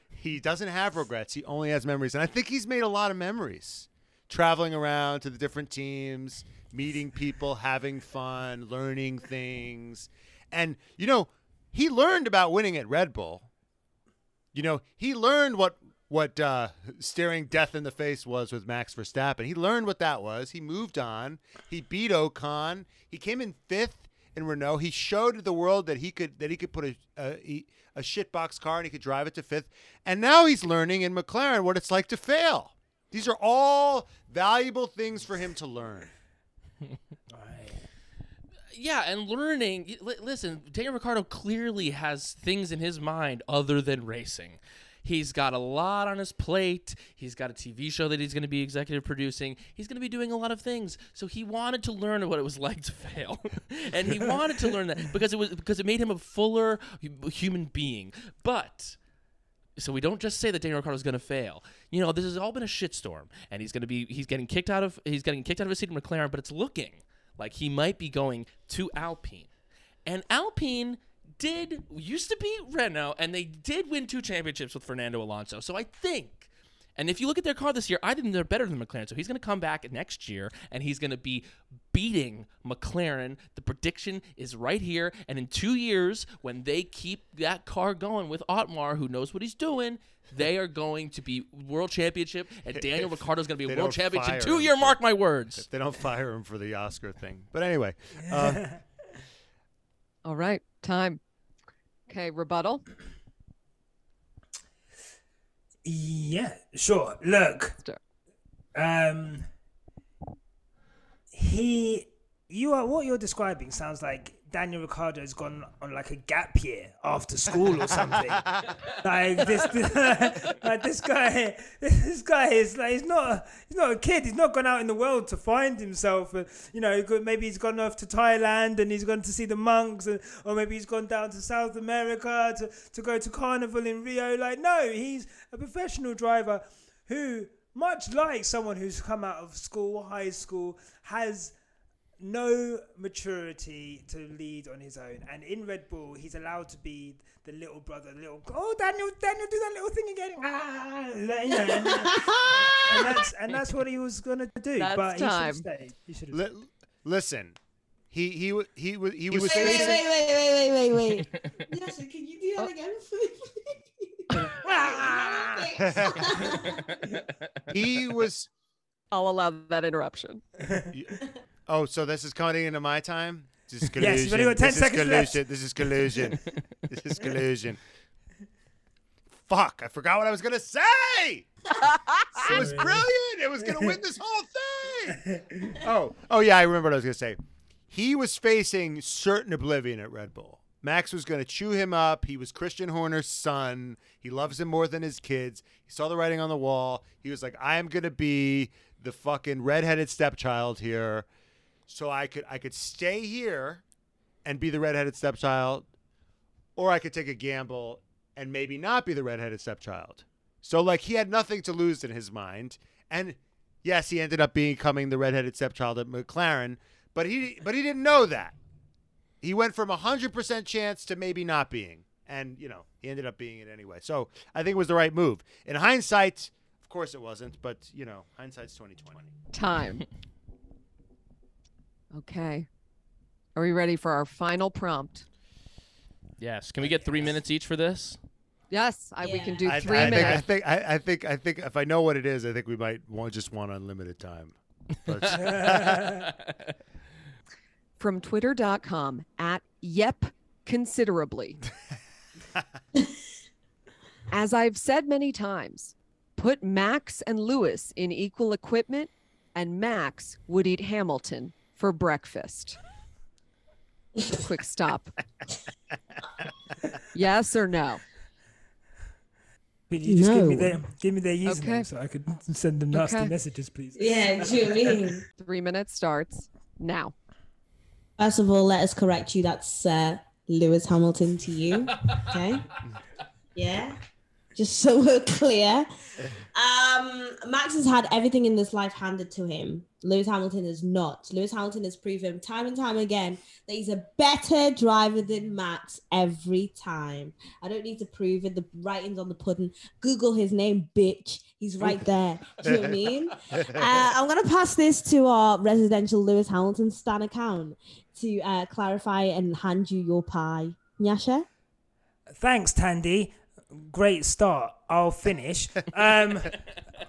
He doesn't have regrets, he only has memories. And I think he's made a lot of memories. Traveling around to the different teams, meeting people, having fun, learning things. And you know, he learned about winning at Red Bull. You know, he learned what what uh, staring death in the face was with Max Verstappen. He learned what that was. He moved on. He beat Ocon. He came in fifth in Renault. He showed the world that he could that he could put a a, a shitbox car and he could drive it to fifth. And now he's learning in McLaren what it's like to fail. These are all valuable things for him to learn. Yeah, and learning. li- Listen, Daniel Ricciardo clearly has things in his mind other than racing. He's got a lot on his plate. He's got a TV show that he's going to be executive producing. He's going to be doing a lot of things. So he wanted to learn what it was like to fail, and he wanted to learn that because it was because it made him a fuller human being. But so we don't just say that Daniel Ricciardo is going to fail. You know, this has all been a shitstorm, and he's going to be he's getting kicked out of he's getting kicked out of his seat in McLaren, but it's looking like he might be going to Alpine, and Alpine did used to be Renault, and they did win two championships with Fernando Alonso. So I think. And if you look at their car this year, I think they're better than McLaren. So he's going to come back next year and he's going to be beating McLaren. The prediction is right here. And in two years, when they keep that car going with Otmar, who knows what he's doing, they are going to be world championship. And Daniel Ricciardo is going to be a world don't championship two year mark my words. If they don't fire him for the Oscar thing. But anyway, uh, All right. Time. Okay. Rebuttal. Yeah, sure. Look, um, he, you are what you're describing sounds like Daniel Ricciardo's gone on like a gap year after school or something. like this, like this guy, this guy is like he's not, a, he's not a kid. He's not gone out in the world to find himself. Uh, you know, maybe he's gone off to Thailand and he's gone to see the monks, and, or maybe he's gone down to South America to to go to carnival in Rio. Like, no, he's a professional driver who, much like someone who's come out of school, high school, has no maturity to lead on his own. And in Red Bull, he's allowed to be the little brother, the little oh Daniel, Daniel, do that little thing again. Ah, you know, and, and that's and that's what he was gonna do. That's but he should time. have stayed. He should have. li- listen, He he wa- he was he was was Wait, wait, wait, wait, wait, wait, wait, wait. Yes, can you do that again for? He was. I'll allow that interruption. Oh, so this is cutting into my time. This is collusion. Yes, you've only got 10 this seconds is left. This is collusion. this is collusion. Fuck! I forgot what I was gonna say. It was brilliant. It was gonna win this whole thing. Oh, oh yeah, I remember what I was gonna say. He was facing certain oblivion at Red Bull. Max was gonna chew him up. He was Christian Horner's son. He loves him more than his kids. He saw the writing on the wall. He was like, I am gonna be the fucking redheaded stepchild here. So I could I could stay here and be the redheaded stepchild, or I could take a gamble and maybe not be the redheaded stepchild. So like he had nothing to lose in his mind, and yes, he ended up becoming the redheaded stepchild at McLaren, but he but he didn't know that. He went from a hundred percent chance to maybe not being, and you know he ended up being it anyway. So I think it was the right move. In hindsight, of course it wasn't, but you know hindsight's twenty twenty. Time. Okay. Are we ready for our final prompt? yes. Can we get three minutes each for this? Yes, I, we can do I, three I think, I minutes. think I, I think I think if I know what it is, I think we might want just want unlimited time. But From twitter.com at yep considerably. As I've said many times, put Max and Lewis in equal equipment, and Max would eat Hamilton for breakfast. Quick stop. yes or no? Could you just give me No. their give me their username Okay. so I could send them nasty Okay. messages, please? yeah, do you know what I mean? Three minutes starts now. First of all, let us correct you. That's uh, Lewis Hamilton to you. Okay. Yeah. Just so we're clear. Um, Max has had everything in this life handed to him. Lewis Hamilton is not. Lewis Hamilton has proven time and time again that he's a better driver than Max every time. I don't need to prove it. The writing's on the pudding. Google his name, bitch. He's right there. Do you know what I mean? Uh, I'm gonna pass this to our residential Lewis Hamilton stan account to uh, clarify and hand you your pie. Nyasha? Thanks, Thandie. Great start. I'll finish. Um,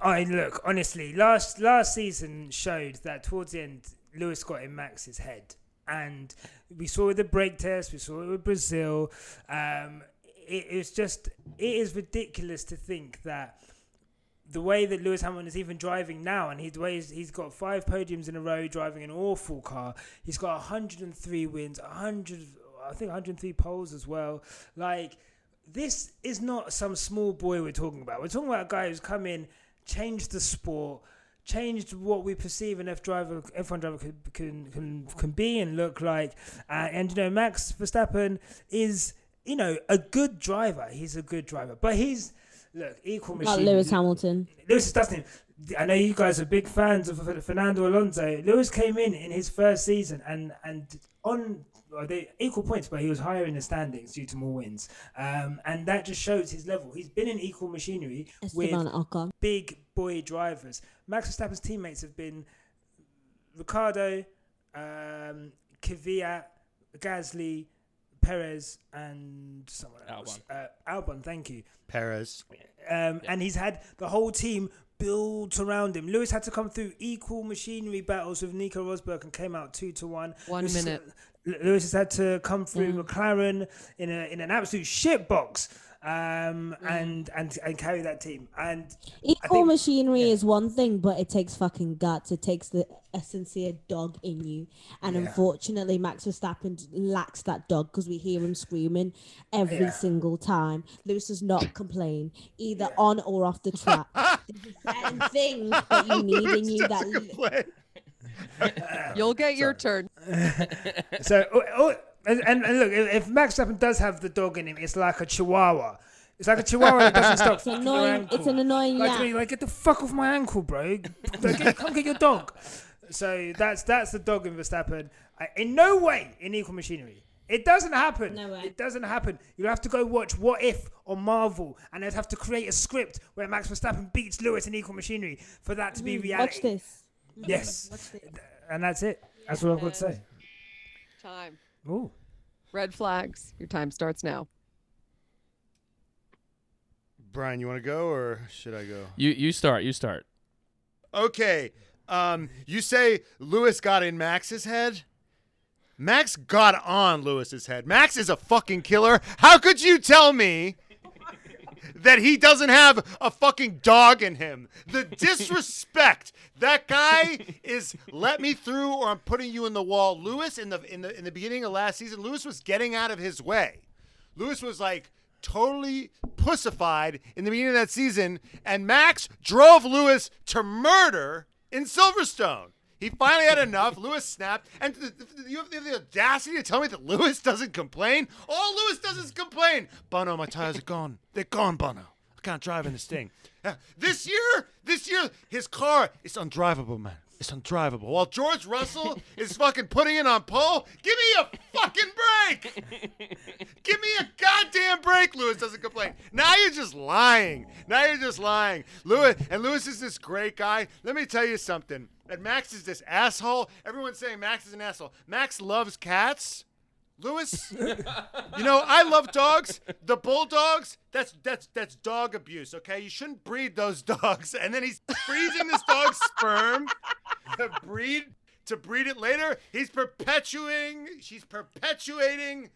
I look honestly. Last last season showed that towards the end, Lewis got in Max's head, and we saw with the brake test. We saw it with Brazil. Um, it, just it is ridiculous to think that the way that Lewis Hamilton is even driving now, and he's the way he's, he's got five podiums in a row, driving an awful car. He's got 103 wins, 100, I think 103 poles as well. Like this is not some small boy we're talking about. We're talking about a guy who's come in, changed the sport, changed what we perceive an F driver, F1 driver can can can, can be and look like. Uh, and you know, Max Verstappen is you know a good driver. He's a good driver, but he's look equal machine. Lewis Hamilton. Lewis doesn't. I know you guys are big fans of Fernando Alonso. Lewis came in in his first season and and on they equal points, but he was higher in the standings due to more wins. Um, and that just shows his level. He's been in equal machinery Esteban with Ocon. big boy drivers. Max Verstappen's teammates have been Ricciardo, um, Kvyat, Gasly, Perez, and someone else. Uh, Albon, thank you. Perez. Um, And he's had the whole team built around him. Lewis had to come through equal machinery battles with Nico Rosberg and came out two to one. One Lewis- minute. L- Lewis has had to come through McLaren in a in an absolute shit box. Um, and, and and carry that team. And Equal think- machinery yeah. is one thing, but it takes fucking guts. It takes the a sincere dog in you, and Yeah. unfortunately, Max Verstappen lacks that dog because we hear him screaming every Yeah. single time. Lewis does not complain either on or off the track. There's a certain thing that you need in you that. You'll get your turn. so, oh, oh, and, and and look, if if Max Verstappen does have the dog in him, it's like a Chihuahua. It's like a Chihuahua that doesn't stop It's fucking annoying. ankle. It's an annoying like, yeah. me, like get the fuck off my ankle, bro. Like, get, come get your dog. So that's that's the dog in Verstappen. I, in no way in equal machinery. It doesn't happen. No way. It doesn't happen. You'll have to go watch What If on Marvel, and they'd have to create a script where Max Verstappen beats Lewis in equal machinery for that to be mm-hmm. reality. Watch this. Yes, and that's it. That's what I've got to say. Time. Ooh. Red flags. Your time starts now. Brian, you want to go or should I go? You you start. You start. Okay. Um, you say Lewis got in Max's head? Max got on Lewis's head. Max is a fucking killer. How could you tell me that he doesn't have a fucking dog in him? The disrespect. That guy is let me through or I'm putting you in the wall. Lewis in the in the in the beginning of last season, Lewis was getting out of his way. Lewis was like totally pussified in the beginning of that season, and Max drove Lewis to murder in Silverstone. He finally had enough. Lewis snapped, and you have the audacity to tell me that Lewis doesn't complain. All Lewis does is complain. Bono, my tires are gone. They're gone, Bono. I can't drive in this thing. Uh, This year, this year, his car is undrivable, man. It's undrivable. While George Russell is fucking putting it on pole, give me a fucking break. Give me a goddamn break. Lewis doesn't complain. Now you're just lying. Now you're just lying. Lewis and Lewis is this great guy. Let me tell you something. And Max is this asshole. Everyone's saying Max is an asshole. Max loves cats. Lewis, you know I love dogs. The bulldogs, that's that's that's dog abuse. Okay, you shouldn't breed those dogs. And then he's freezing this dog's sperm to breed to breed it later. He's perpetuating. She's perpetuating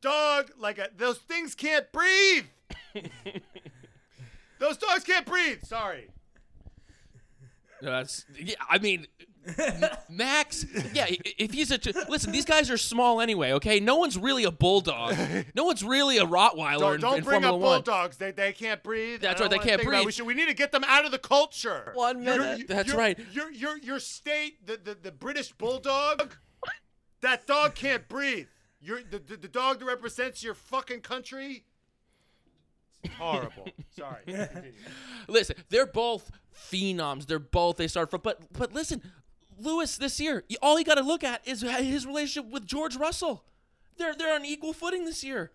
dog like a, those things can't breathe. those dogs can't breathe. Sorry. No, that's yeah. I mean, Max. Yeah, if he's a listen, these guys are small anyway. Okay, no one's really a bulldog. No one's really a Rottweiler Don't, in, don't in bring Formula up One. bulldogs. They, they can't breathe. That's I right, don't they wanna can't think about it. We breathe. should. We need to get them out of the culture. One Your- minute. your- That's your- right. Your your your state, the, the, the British bulldog. That dog can't breathe. Your the, the, the dog that represents your fucking country. Horrible. Sorry. Continue. Listen, they're both phenoms. They're both they start from. But but listen, Lewis this year, all you got to look at is his relationship with George Russell. They're they're on equal footing this year.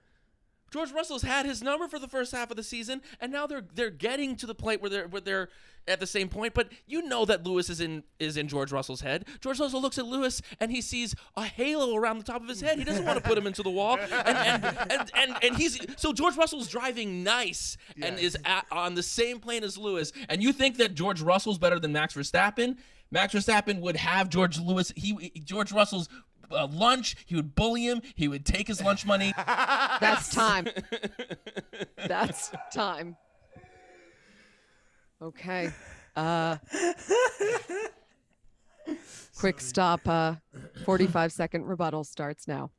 George Russell's had his number for the first half of the season, and now they're they're getting to the point where they're where they're at the same point. But you know that Lewis is in is in George Russell's head. George Russell looks at Lewis and he sees a halo around the top of his head. He doesn't want to put him into the wall, and and, and, and, and he's so George Russell's driving nice and is at, on the same plane as Lewis. And you think that George Russell's better than Max Verstappen? Max Verstappen would have George Lewis. He George Russell's. Uh, lunch, he would bully him. He would take his lunch money. That's time. That's time. Okay. Uh quick stop uh 45 second rebuttal starts now.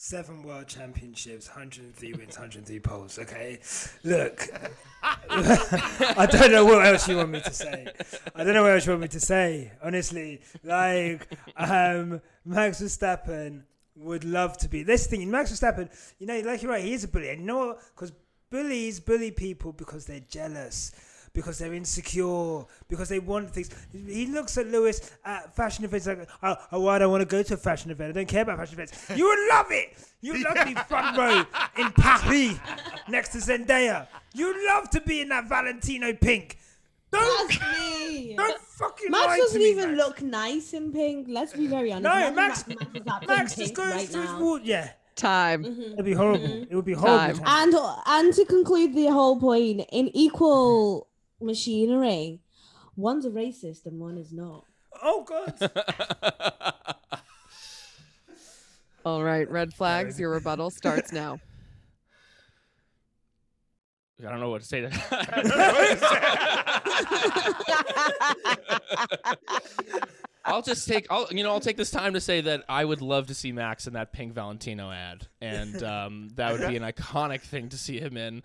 Seven world championships, 103 wins, 103 poles. Okay, look, I don't know what else you want me to say. I don't know what else you want me to say. Honestly, like, um, Max Verstappen would love to be. This thing, Max Verstappen, you know, like you're right, he is a bully. And you know? Because bullies bully people because they're jealous. Because they're insecure, because they want things. He looks at Lewis at fashion events like, oh, oh well, I don't want to go to a fashion event. I don't care about fashion events. You would love it. You'd love to be front row in Paris next to Zendaya. You'd love to be in that Valentino pink. Don't, That's me. don't fucking Max to doesn't me, even Max. look nice in pink. Let's be very honest. No, Max- Max, Max, is that Max just goes right to his now. wall. Yeah, Time. Mm-hmm. it'd be horrible. Mm-hmm. It would be horrible. Time. Time. And and to conclude the whole point, in equal machinery, one's a racist and one is not. Oh God. All right, red flags, your rebuttal starts now. I don't know what to say to I'll just take I'll you know I'll take this time to say that I would love to see Max in that pink Valentino ad, and um, that would be an iconic thing to see him in.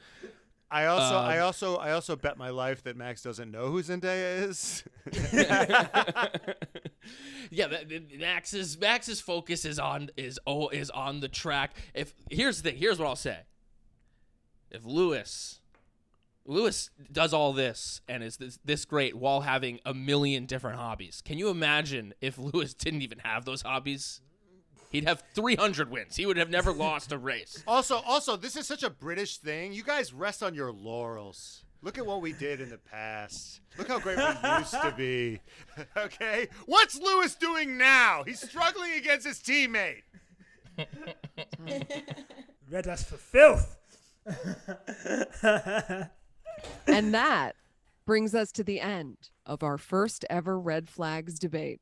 I also, I Um, also, I also bet my life that Max doesn't know who Zendaya is. yeah, Max's Max's focus is on is oh is on the track. If here's the thing, here's what I'll say. If Lewis Lewis does all this and is this, this great while having a million different hobbies. Can you imagine if Lewis didn't even have those hobbies? He'd have 300 wins. He would have never lost a race. also, also, this is such a British thing. You guys rest on your laurels. Look at what we did in the past. Look how great we used to be. okay? What's Lewis doing now? He's struggling against his teammate. Red us for filth. And that brings us to the end of our first ever red flags debate.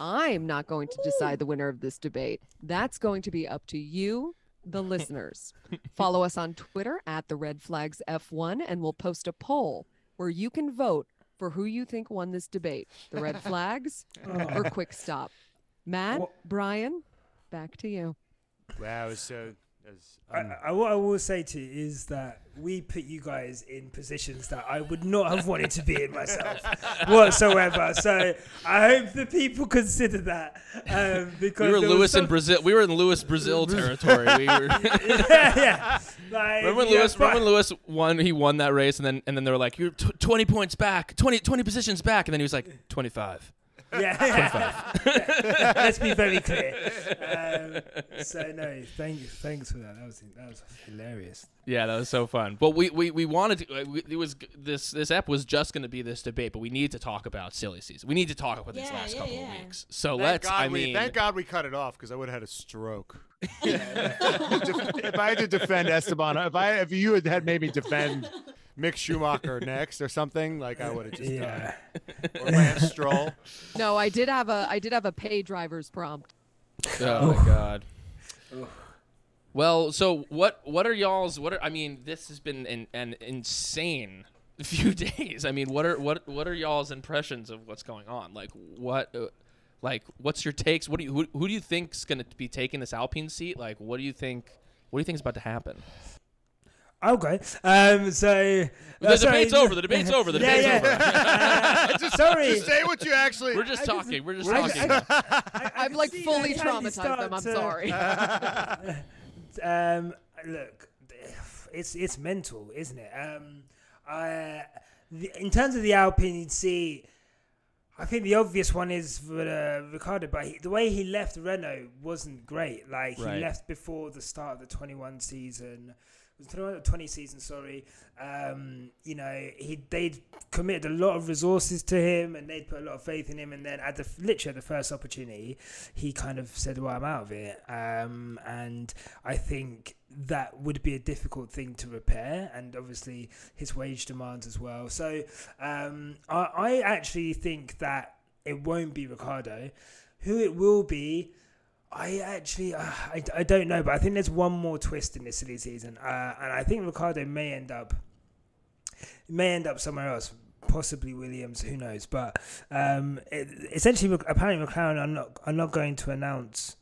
I'm not going to decide the winner of this debate. That's going to be up to you, the listeners. Follow us on Twitter at the Red Flags F1, and we'll post a poll where you can vote for who you think won this debate the Red Flags or Quick Stop. Matt, Brian, back to you. Wow, so. It was, I, um, I, what I will say to you is that we put you guys in positions that I would not have wanted to be in myself whatsoever. So I hope the people consider that um, because We were Lewis in Brazil. We were in Lewis Brazil territory. We were. yeah, yeah. Like, Remember when yeah, Lewis? Remember when Lewis won? He won that race, and then and then they were like, "You're tw- 20 points back, 20, 20 positions back," and then he was like, "25." Yeah, yeah. Let's be very clear. Um, so no, thank you, thanks for that. That was that was hilarious. Yeah, that was so fun. But we we, we wanted to. uh, We, it was this this ep was just going to be this debate, but we need to talk about silly season. We need to talk about these Yeah, last yeah, couple yeah. of weeks. So thank let's. God I we, mean, thank God we cut it off because I would have had a stroke. if I had to defend Esteban, if I if you had, had made me defend Mick Schumacher next or something, like I would have just Yeah, done. Or Lance Stroll. No, I did have a I did have a pay driver's prompt. Oh my god. Well, so what? What are y'all's? What are? I mean, this has been an, an insane few days. I mean, what are what what are y'all's impressions of what's going on? Like, what? Uh, like, what's your takes? What do you who, who do you think's going to be taking this Alpine seat? Like, what do you think? What do you think is about to happen? Okay. Um, so The uh, sorry. debate's over. The debate's over. The debate's yeah. over. just, Sorry. just say what you actually. We're just I just- talking. We're just I- talking. I- I'm can like fully traumatized them. I'm started sorry. um, look, it's it's mental, isn't it? Um, I, the, in terms of the Alpine seat, I think the obvious one is uh, Ricciardo, but he, the way he left Renault wasn't great. Like Right. he left before the start of the 21 season. Was 21 or 20 season, sorry. Um, you know, he they'd committed a lot of resources to him, and they'd put a lot of faith in him. And then at the literally the first opportunity, he kind of said, "Well, I'm out of it." Um, and I think that would be a difficult thing to repair, and obviously his wage demands as well. So um, I, I actually think that it won't be Ricciardo. Who it will be, I actually uh, I, I don't know, but I think there's one more twist in this silly season, uh, and I think Ricciardo may end up may end up somewhere else. Possibly Williams, who knows? But um, it, essentially, apparently McLaren are not are not going to announce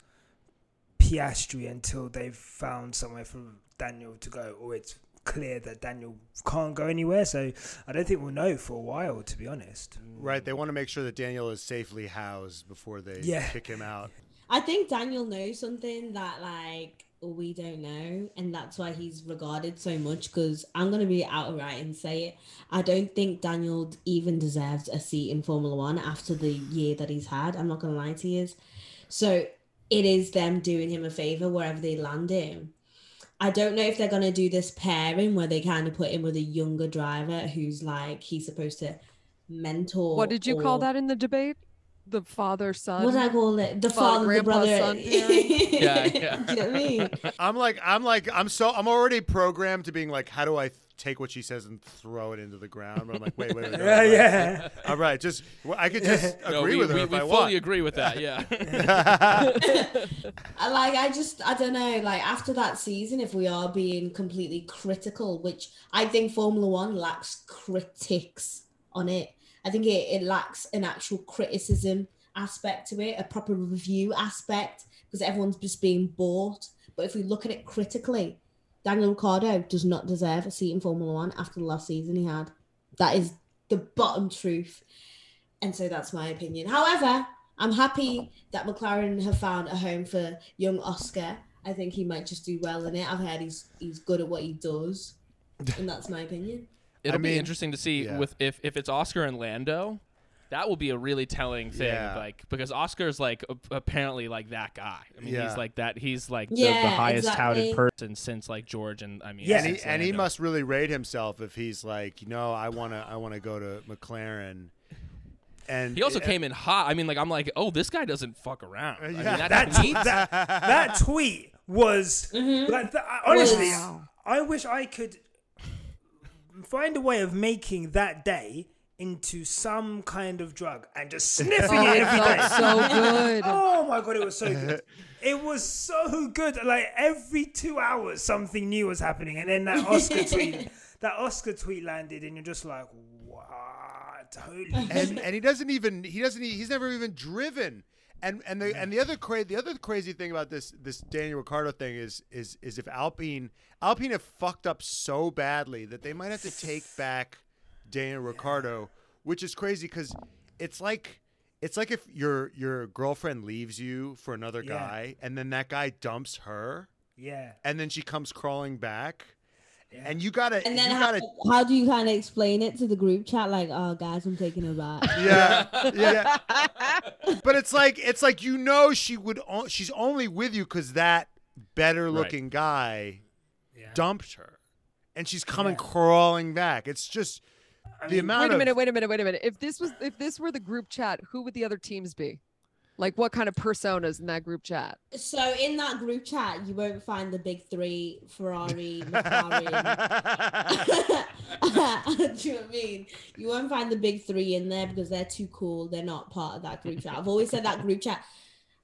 Piastri until they've found somewhere for Daniel to go, or it's clear that Daniel can't go anywhere. So I don't think we'll know for a while, to be honest. Right, they want to make sure that Daniel is safely housed before they Yeah. kick him out. I think Daniel knows something that like we don't know, and that's why he's regarded so much. Because I'm gonna be outright and say it. I don't think Daniel even deserves a seat in Formula One after the year that he's had. I'm not gonna lie to you. So it is them doing him a favor wherever they land him. I don't know if they're gonna do this pairing where they kind of put him with a younger driver who's like he's supposed to mentor. What did you call that in the debate? The father son. What did I call it? The Father, father, the brother. son pairing? Yeah, yeah. Do you know what I mean? I'm like, I'm like, I'm so, I'm already programmed to being like, how do I th- take what she says and throw it into the ground? But I'm like, wait, wait, wait. no, Yeah, wait. yeah. All right, just well, I could just agree No, we, with her we, if we I fully want. agree with that. Yeah. I like I just I don't know like after that season if we are being completely critical which I think Formula 1 lacks critics on it I think it, it lacks an actual criticism aspect to it a proper review aspect because everyone's just being bought but if we look at it critically Daniel Ricciardo does not deserve a seat in Formula 1 after the last season he had that is the bottom truth and so that's my opinion however I'm happy that McLaren have found a home for young Oscar. I think he might just do well in it. I've heard he's he's good at what he does, and that's my opinion. It'll be mean, interesting to see yeah. with if if it's Oscar and Lando. That will be a really telling thing, Yeah. like because Oscar's like a- apparently like that guy. I mean, Yeah. he's like that. He's like the, Yeah, the highest exactly. touted person since like George and I mean, Yeah. and he, and he must really rate himself if he's like, you know, I wanna I wanna go to McLaren. And He also uh, came in hot. I mean, like I'm like, oh, this guy doesn't fuck around. I mean, Yeah. That, neat. that, that tweet was like th- honestly. Was- I wish I could find a way of making that day into some kind of drug and just oh sniffing Oh, it it every day. so good. Oh my god, it was so good. It was so good. Like every two hours, something new was happening, and then that Oscar tweet, that Oscar tweet landed, and you're just like, what? Holy and and he doesn't even he doesn't he's never even driven. And and the and the other cra- the other crazy thing about this this Daniel Ricciardo thing is is is if Alpine Alpine have fucked up so badly that they might have to take back Daniel Ricciardo, which is crazy because it's like it's like if your your girlfriend leaves you for another Yeah. guy and then that guy dumps her yeah. and then she comes crawling back and you gotta And then you how, gotta how do you kind of explain it to the group chat? Like, oh, guys, I'm taking a back. yeah yeah but it's like it's like you know she would o- she's only with you because that better looking guy Yeah. dumped her and she's coming Yeah. crawling back it's just the amount Wait a of minute, wait a minute, wait a minute. If this was if this were the group chat, who would the other teams be? Like what kind of personas in that group chat? So in that group chat, you won't find the big three: Ferrari, McLaren. Do you know what I mean? You won't find the big three in there because they're too cool. They're not part of that group chat. I've always said that group chat.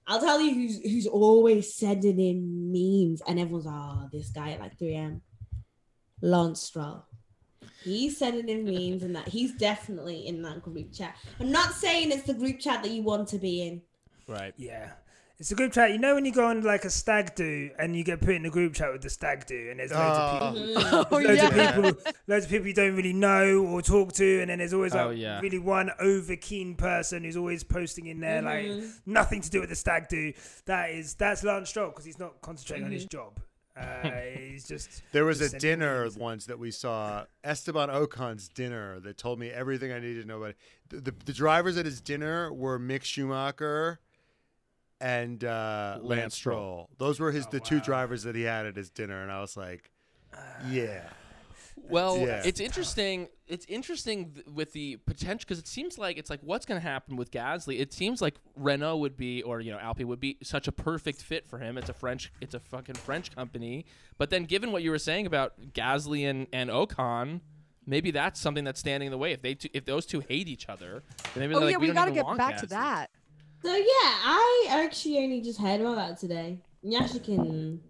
I'll tell you who's who's always sending in memes, and everyone's oh, this guy at like 3M, Lance Stroll. He's sending in memes, and that he's definitely in that group chat. I'm not saying it's the group chat that you want to be in. Right. Yeah. It's a group chat. You know when you go on like a stag do and you get put in a group chat with the stag do and there's loads of people Oh. Oh loads yeah. of people, loads of people you don't really know or talk to, and then there's always like Oh, yeah. really one over keen person who's always posting in there like nothing to do with the stag do. That is that's Lance Stroll because he's not concentrating on his job. Uh, he's just there was just a dinner memes. once that we saw Esteban Ocon's dinner that told me everything I needed to know about it. The, the, the drivers at his dinner were Mick Schumacher and uh, Lance, Lance Stroll. Stroll. Those were his Oh, the two wow. drivers that he had at his dinner, and I was like, yeah. Well, Yeah. it's interesting. It's interesting th- with the potential because it seems like it's like what's going to happen with Gasly. It seems like Renault would be, or you know, Alpine would be such a perfect fit for him. It's a French, it's a fucking French company. But then, given what you were saying about Gasly and and Ocon, maybe that's something that's standing in the way. If they two, if those two hate each other, then maybe Oh they're yeah, like, we, don't gotta get want back to that. So yeah, I actually only just heard about that today. Nyasha can.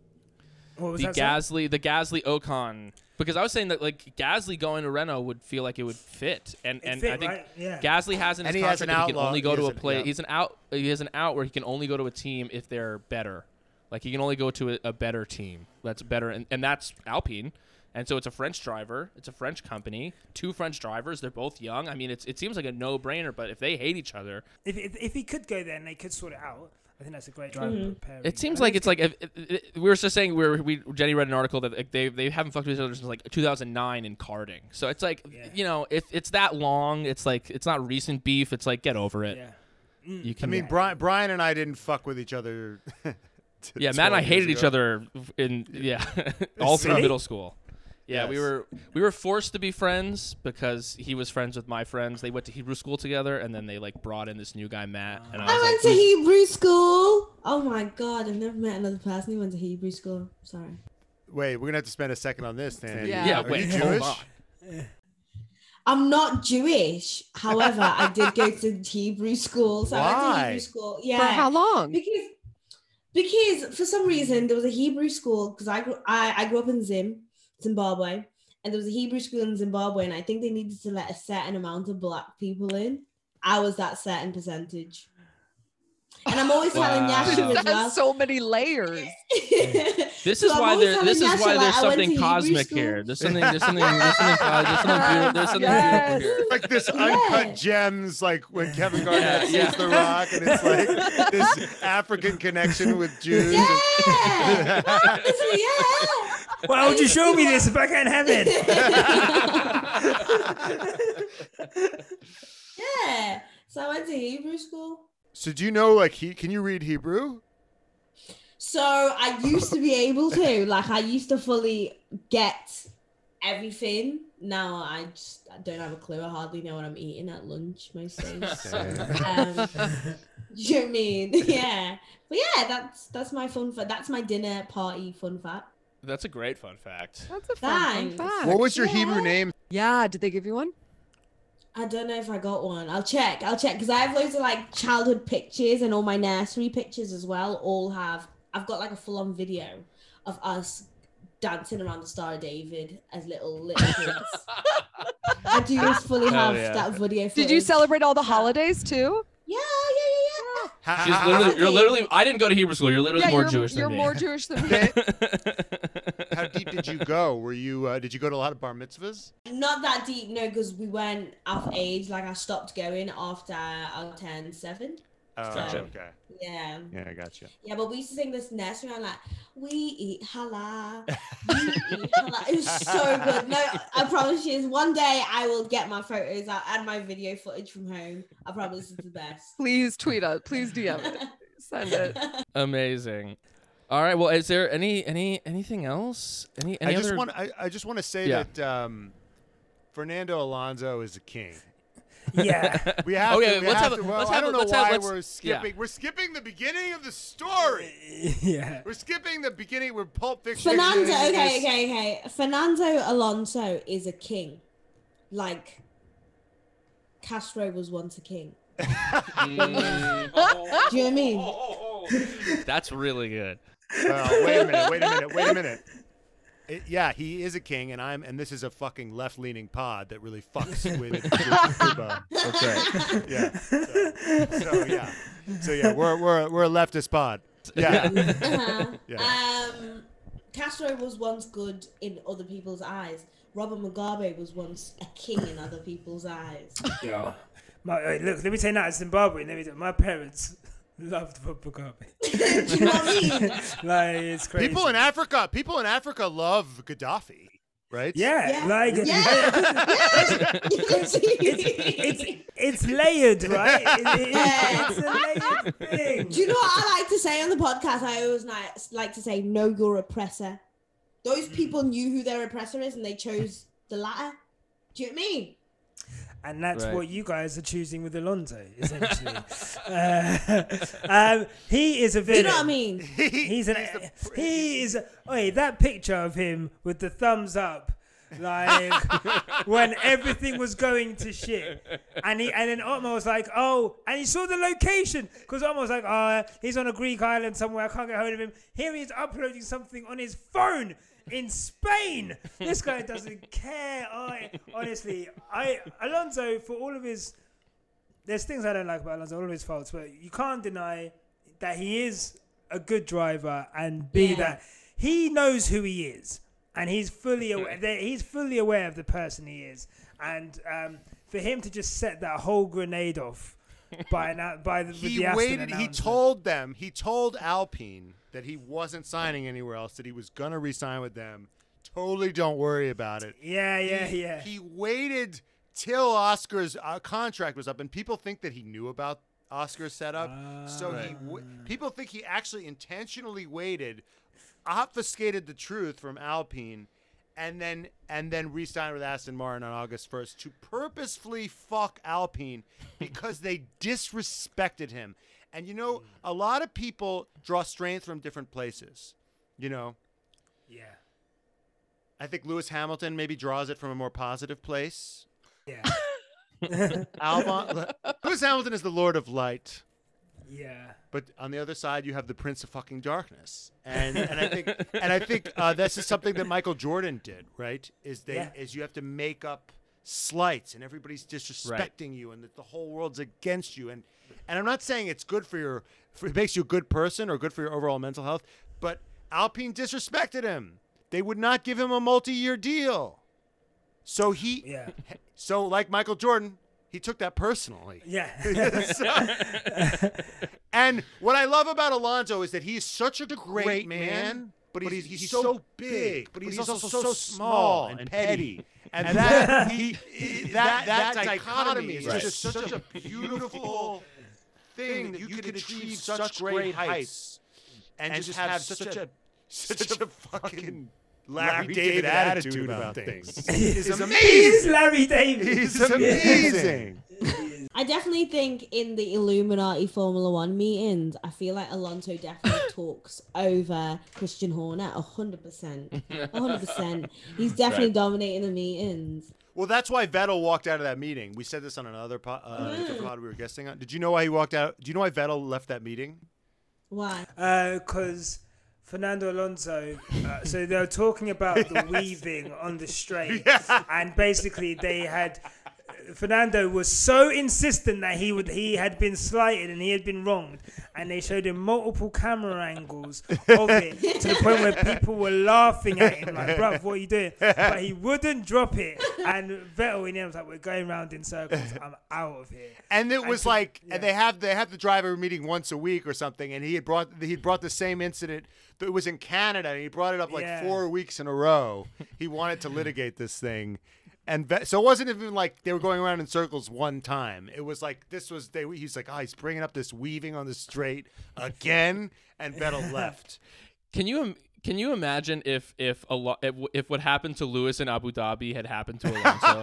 what was The that? sorry? Gasly, the Gasly Ocon, because I was saying that like Gasly going to Renault would feel like it would fit, and It and fit, I think right? Yeah. Gasly has in his he has contract an that he can outlaw- only go he to has a an- play. yeah. He's an out. He has an out where he can only go to a team if they're better. Like he can only go to a, a better team that's better, and, and that's Alpine. And so it's a French driver. It's a French company. Two French drivers. They're both young. I mean, it's it seems like a no brainer. But if they hate each other, If, if if he could go there and they could sort it out, I think that's a great driver mm-hmm. pairing. it seems like think it's like if, it, it- we were just saying we were, we Jenny read an article that like, they they haven't fucked with each other since like 2009 in karting. So it's like Yeah. you know if it's that long, it's like it's not recent beef. It's like get over it. yeah. You mm. can. I can. mean, Brian, Brian and I didn't fuck with each other. yeah, Matt and I 12 years hated each other in yeah all through middle school. Yeah, we were we were forced to be friends because he was friends with my friends. They went to Hebrew school together, and then they like brought in this new guy Matt, and I was I like, went to Hebrew school. Oh my god, I've never met another person who went to Hebrew school. Sorry. Wait, we're gonna have to spend a second on this, then. Yeah. yeah, Are wait, you hold Jewish? on. I'm not Jewish. However, I did go to Hebrew school. So I went to Why? Hebrew school. Yeah. For how long? Because because for some reason there was a Hebrew school because I grew I, I grew up in Zim, Zimbabwe, and there was a Hebrew school in Zimbabwe, and I think they needed to let a certain amount of black people in. I was that certain percentage. And I'm always telling Wow. Nyasha as well. so many layers. This is I'm why there. This telling is why there's I went to something cosmic here. There's something. There's something. There's something. cos- There's something. Beautiful, there's something Yes. beautiful here. like this Yeah. uncut gems, like when Kevin Garnett Yeah, sees yeah. The Rock, and it's like this African connection with Jews. Yeah, honestly, yeah. Why would you show me this if I can't have it? yeah. So I went to Hebrew school. So do you know like he? Can you read Hebrew? So I used to be able to, like, I used to fully get everything. Now I just I don't have a clue. I hardly know what I'm eating at lunch most days. So, um, you know what I mean? Yeah, but yeah, that's that's my fun fact. That's my dinner party fun fact. That's a great fun fact. That's a fun, fun Thanks. fact. What was your Yeah. Hebrew name? Yeah, did they give you one? I don't know if I got one. I'll check. I'll check because I have loads of like childhood pictures and all my nursery pictures as well. All have. I've got like a full on video of us dancing around the Star of David as little little kids. I do just fully Hell have yeah. that video. Did you footage. celebrate all the holidays too? Yeah, yeah, yeah, yeah. She's literally, you're literally. I didn't go to Hebrew school. You're literally yeah, more you're, Jewish than me. you're more Jewish than me. How deep did you go? Were you? Uh, did you go to a lot of bar mitzvahs? Not that deep, no, because we weren't of age. Like I stopped going after I turned 7. Oh, Gotcha. okay. Yeah. Yeah, I got you. Yeah, but we used to sing this nursery rhyme like, we eat halal, we eat halal. It was so good. No, I promise you, one day I will get my photos out and my video footage from home. I promise it's the best. Please tweet us. Please DM it. Send it. Amazing. All right. Well, is there any any anything else? Any any I just other? want. I, I just want to say Yeah. that um, Fernando Alonso is a king. Yeah. We have Okay, to. We let's have have a- to well, let's I have a- don't know let's have- why let's- we're yeah. skipping. We're skipping the beginning of the story. yeah. We're skipping the beginning. We're Pulp Fiction. Fernando, is- okay, is- okay, okay. Fernando Alonso is a king. Like, Castro was once a king. Mm. Do you know what I mean? That's really good. Well, wait a minute. Wait a minute. Wait a minute. It- yeah, he is a king, and I'm, and this is a fucking left-leaning pod that really fucks with, with Cuba. That's right. Yeah. So, so yeah. So yeah, we're we're we're a leftist pod. Yeah. Uh-huh. Yeah. Um, Castro was once good in other people's eyes. Robert Mugabe was once a king in other people's eyes. Yeah. My, look, let me tell you now, Zimbabwe. Let me tell my parents loved Bob Mugabe. Do you know I mean? like it's crazy. People in Africa, people in Africa love Gaddafi, right? yeah, Yeah. like Yeah. it's it's layered, right? It- it- Yeah. it's a layered thing. Do you know what I like to say on the podcast? I always like, like to say, know your oppressor. Those people knew who their oppressor is and they chose the latter. Do you know what I mean? And that's Right. what you guys are choosing with Alonso, essentially. uh, um, he is a Do villain. you know what I mean? He's an. he is. Wait, that picture of him with the thumbs up, like when everything was going to shit, and he and then Otmar was like, "Oh," and he saw the location because Otmar was like, "Oh, he's on a Greek island somewhere. I can't get hold of him." Here he is uploading something on his phone in Spain. This guy doesn't care. I honestly, I Alonso for all of his. There's things I don't like about Alonso, all of his faults, but you can't deny that he is a good driver and b Yeah. that he knows who he is and he's fully aware he's fully aware of the person he is and um, for him to just set that whole grenade off by not by the, He the waited. He told them. He told Alpine that he wasn't signing anywhere else. That he was gonna resign with them. Totally, don't worry about it. yeah yeah he, yeah He waited till Oscar's uh, contract was up, and people think that he knew about Oscar's setup. so he, w- people think he actually intentionally waited, obfuscated the truth from Alpine, and then and then re-signed with Aston Martin on August first to purposefully fuck Alpine because they disrespected him. And you know, a lot of people draw strength from different places. You know, yeah I think Lewis Hamilton maybe draws it from a more positive place. yeah Albon, Lewis Hamilton is the Lord of Light, yeah but on the other side you have the Prince of fucking Darkness, and and I think and I think uh, this is something that Michael Jordan did, right? Is they Yeah. is you have to make up slights, and everybody's disrespecting you, and that the whole world's against you, and and I'm not saying it's good for your, for, it makes you a good person or good for your overall mental health, but Alpine disrespected him. They would not give him a multi-year deal, so he yeah so, like Michael Jordan, he took that personally. yeah And what I love about Alonso is that he's such a great, man, but he's, he's, so big, but he's, also, so small and petty. and that he, that that dichotomy is just such a beautiful thing that you could achieve such great heights and just have such a such a fucking Larry David attitude about things. He's He's amazing. Larry David. He's amazing. I definitely think in the Illuminati Formula One meetings, I feel like Alonso definitely talks over Christian Horner a hundred percent. A hundred percent. He's definitely dominating the meetings. Well, that's why Vettel walked out of that meeting. We said this on another pod, uh, different pod we were guessing on. Did you know why he walked out? Do you know why Vettel left that meeting? Why? Because Fernando Alonso, uh, so they were talking about the weaving on the straight, and basically they had. Fernando was so insistent that he would he had been slighted and he had been wronged, and they showed him multiple camera angles of it to the point where people were laughing at him like, "Bruv, what are you doing?" But he wouldn't drop it, and Vettel in the end was like, "We're going round in circles. I'm out of here." And it was to- like, yeah. and they have they have the driver meeting once a week or something, and he had brought he had brought the same incident. It was in Canada, and he brought it up like Yeah. four weeks in a row. He wanted to litigate this thing, and Vet- so it wasn't even like they were going around in circles one time. It was like this was they. He's like, oh, he's bringing up this weaving on the straight again, and Vettel left. Can you can you imagine if if a lo- if, if what happened to Lewis in Abu Dhabi had happened to Alonso?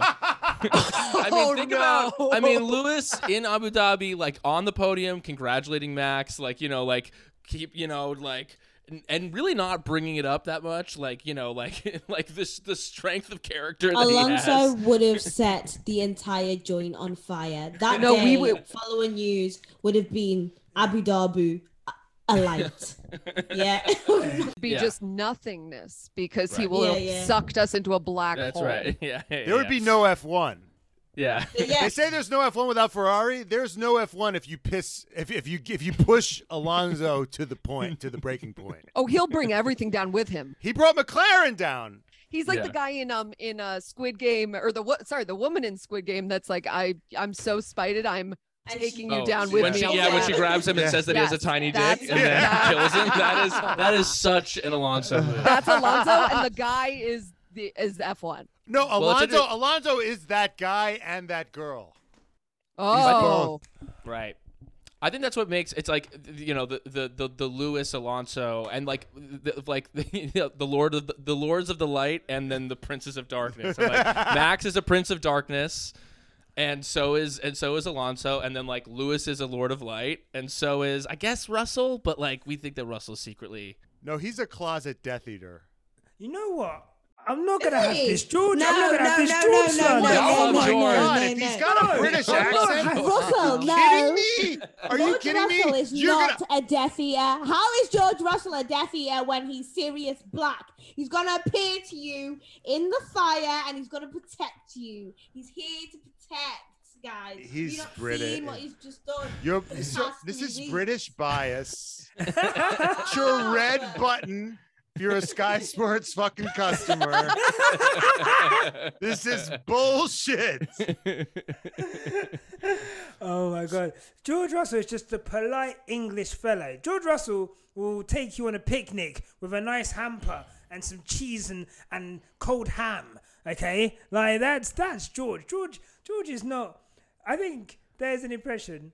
I mean, Oh, think no. about. I mean, Lewis in Abu Dhabi, like on the podium, congratulating Max, like you know, like keep you know, like. And, and really not bringing it up that much, like you know, like like this the strength of character that he Alonso has. would have set the entire joint on fire. That No, we day, would- following news would have been Abu Dhabi a- a light. yeah. Be Yeah. just nothingness because he Right. will Yeah, have yeah. sucked us into a black That's hole. right. Yeah, yeah, There would be no F one. Yeah. yeah. They say there's no F1 without Ferrari. There's no F1 if you piss if, if you if you push Alonso to the point to the breaking point. Oh, he'll bring everything down with him. He brought McLaren down. He's like Yeah. the guy in um in uh Squid Game or the what? Sorry, the woman in Squid Game that's like I I'm so spited I'm taking you Oh, down with when me. she, on yeah, when she grabs him and Yeah. says that he has a Yes, tiny dick and then Yeah. kills him. That is that is such an Alonso move. That's Alonso, and the guy is the is F1. No, Well, it's Alonso. a- Alonso is that guy and that girl. Oh, Right. I think that's what makes it's like you know the the the, the Lewis Alonso and like the, like the, the Lord of the, the Lords of the Light and then the Princes of Darkness. And, like, Max is a Prince of Darkness, and so is and so is Alonso, and then like Lewis is a Lord of Light, and so is I guess Russell, but like we think that Russell's secretly. No, he's a closet Death Eater. You know what? I'm not gonna have Hey, this George. no, I'm not gonna have no, this no, George no, slander. no, Y'all no, love no, George. no, God, no, if he's no. got a No, British I'm not accent, having- Russell, no. kidding me? Are you George kidding me? Russell is You're not gonna. a Death Eater. How is George Russell a Death Eater when he's Sirius Black? He's gonna appear to you in the fire and he's gonna protect you. He's here to protect, guys. Have He's you not British. Seen what he's just done. You're, This so, has to this be is me. British bias. It's your red button. If you're a Sky Sports fucking customer, this is bullshit. Oh my god. George Russell is just a polite English fellow. George Russell will take you on a picnic with a nice hamper and some cheese and, and cold ham. Okay? Like that's that's George. George George is not I think there's an impression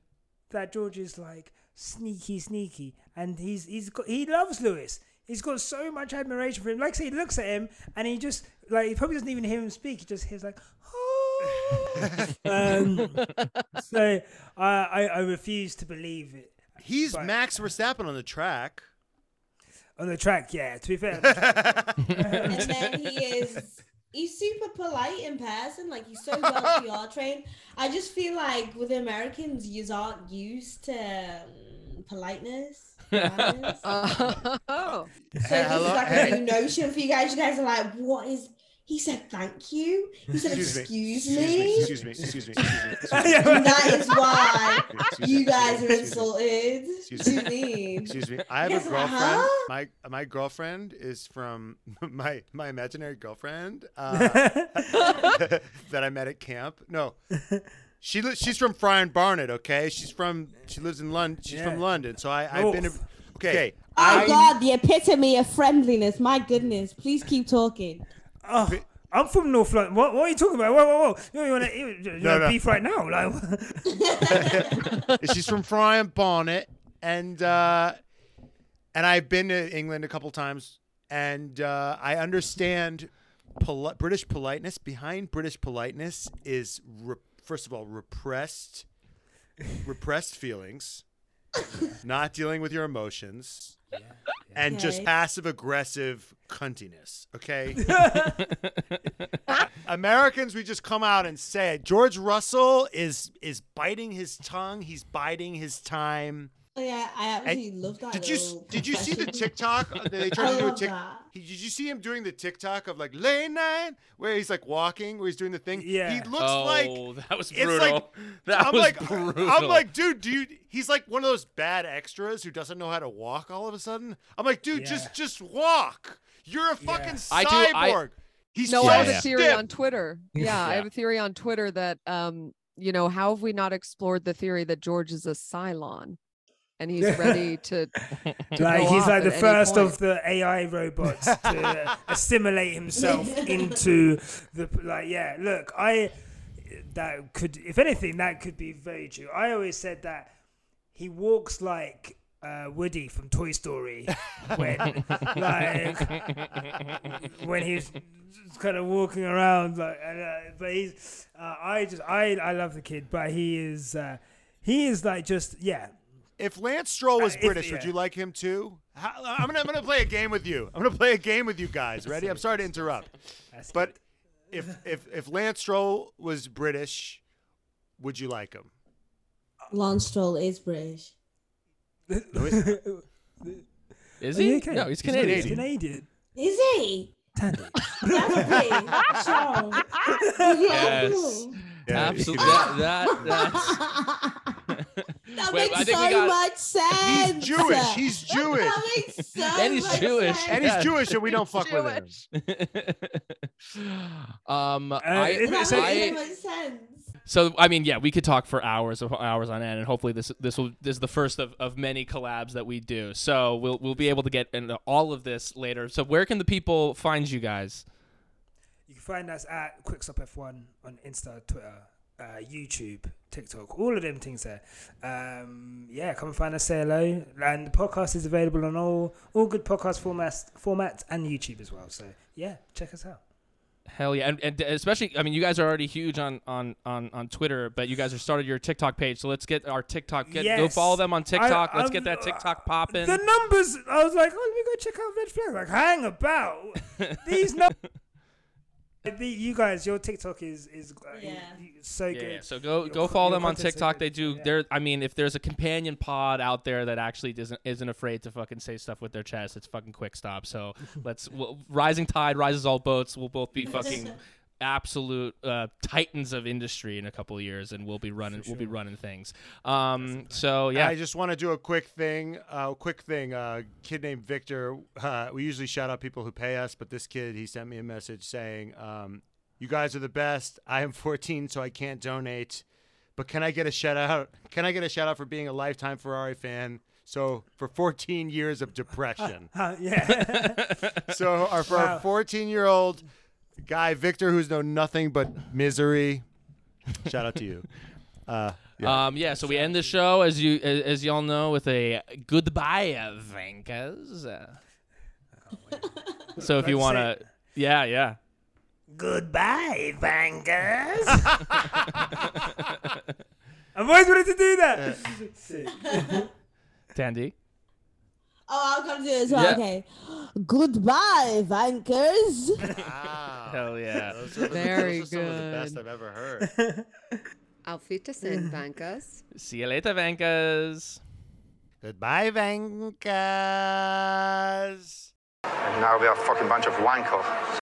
that George is like sneaky sneaky and he's he's got he loves Lewis. He's got so much admiration for him. Like say, he looks at him and he just like he probably doesn't even hear him speak. He just hears like, oh. um, so I, I I refuse to believe it He's But- Max Verstappen on the track. on the track. Yeah, to be fair, and then he is he's super polite in person like he's so well PR trained I just feel like with Americans you aren't used to um, politeness manners. oh. so this is like hey. a new notion for you guys you guys are like what is he said thank you he said excuse, me, Excuse me. Excuse me. Excuse me. Excuse me. and that is why Excuse you me. guys are insulted Excuse what me. Excuse me. I have Yes, a girlfriend. uh-huh. My my girlfriend is from my my imaginary girlfriend uh, that I met at camp. No, she li- she's from Friern Barnet. Okay, she's from she lives in London. She's Yeah. from London. So I I've been. North. Okay. oh I, god the epitome of friendliness my goodness please keep talking oh, I'm from North London. What, what are you talking about? Whoa, whoa, whoa! You, you want to you, you No, wanna no. beef right now? Like, She's from Friern Barnet, and uh, and I've been to England a couple times, and uh, I understand poli- British politeness. Behind British politeness is re- first of all repressed, repressed feelings, not dealing with your emotions, and just passive aggressive cuntiness. Okay. Americans, we just come out and say it. George Russell is is biting his tongue. He's biding his time. Oh, yeah, I absolutely love that. Did you did you see the confession. TikTok? They I tried to do a love Tik. that. He, did you see him doing the TikTok of like late night where he's like walking, where he's doing the thing? Yeah. He looks oh, like that was it's brutal. like- that I'm was like brutal. I'm like, dude, dude, he's like one of those bad extras who doesn't know how to walk all of a sudden. I'm like, dude, Yeah. just just walk. You're a fucking I do- I- cyborg. He's No, so I have Yeah. a theory stiff. on Twitter. Yeah, I have a theory on Twitter that um, you know, how have we not explored the theory that George is a Cylon and he's ready to, like he's like the first point. of the AI robots to assimilate himself into the like. Yeah, look, I that could, if anything, that could be very true. I always said that he walks like. Uh, Woody from Toy Story, when like when he's kind of walking around, like, and, uh, but he's, uh, I just, I, I love the kid, but he is, uh, he is like just, yeah, If Lance Stroll was Uh, if- British, would you like him too? How, I'm gonna I'm gonna play a game with you. I'm gonna play a game with you guys. Ready? I'm sorry to interrupt, but if if if Lance Stroll was British, would you like him? Lance Stroll is British. No, he's. Is he? you okay? No, he's He's Canadian. He's Canadian. Is he? Thandie. Definitely. Sure. Yes. Yeah, Absolutely. That, that, that's. That Wait, makes I think so we got- much sense. He's Jewish. He's Jewish. That makes so And he's much Jewish. sense. And he's Jewish, and we don't fuck with him. um, Uh, I, if That it's a- I, makes so much sense. So I mean, yeah, we could talk for hours of hours on end, and hopefully this this will this is the first of, of many collabs that we do. So we'll we'll be able to get into all of this later. So where can the people find you guys? You can find us at Quick Stop F1 on Insta, Twitter, uh, YouTube, TikTok, all of them things there. Um, yeah, come and find us, say hello. And the podcast is available on all all good podcast formats, formats and YouTube as well. So yeah, check us out. Hell yeah, and, and especially I mean, you guys are already huge on on on on Twitter, but you guys have started your TikTok page. So let's get our TikTok. Get, Go follow them on TikTok. I- let's get that TikTok popping. The numbers, I was like, oh, let me go check out Red Flag. Like, hang about these numbers. The, you guys, your TikTok is is uh, Yeah. so Yeah, good. yeah. So go Your go co- follow your them on content's so TikTok. They do. Yeah. There. I mean, if there's a companion pod out there that actually doesn't isn't afraid to fucking say stuff with their chest, it's fucking Quick Stop. So let's. Well, rising tide rises all boats. We'll both be fucking absolute uh, titans of industry in a couple of years, and we'll be running. We'll be running things. Um. So yeah. I just want to do a quick thing. Uh, quick thing. Uh, kid named Victor. Uh, we usually shout out people who pay us, but this kid he sent me a message saying, um, "You guys are the best. I am 14, so I can't donate, but can I get a shout out? Can I get a shout out for being a lifetime Ferrari fan?" So for 14 years of depression. Uh, yeah. so our, for our 14 year old guy Victor, who's known nothing but misery. Shout out to you. Uh, yeah. Um, yeah, so we end the show as you as, as y'all know with a goodbye, uh, Vankas. Uh, so if you want to, yeah, yeah. Goodbye, Vankas. I've always wanted to do that. Sick. Thandie. Oh, I'm gonna do it as well. Yeah. Okay. Goodbye, vankers. Wow. Hell yeah. Those are, Very those are some of the best good. I've ever heard. Auf Wiedersehen, Bankers. See you later, Vankas. Goodbye, Vankas. And now we are a fucking bunch of wankers.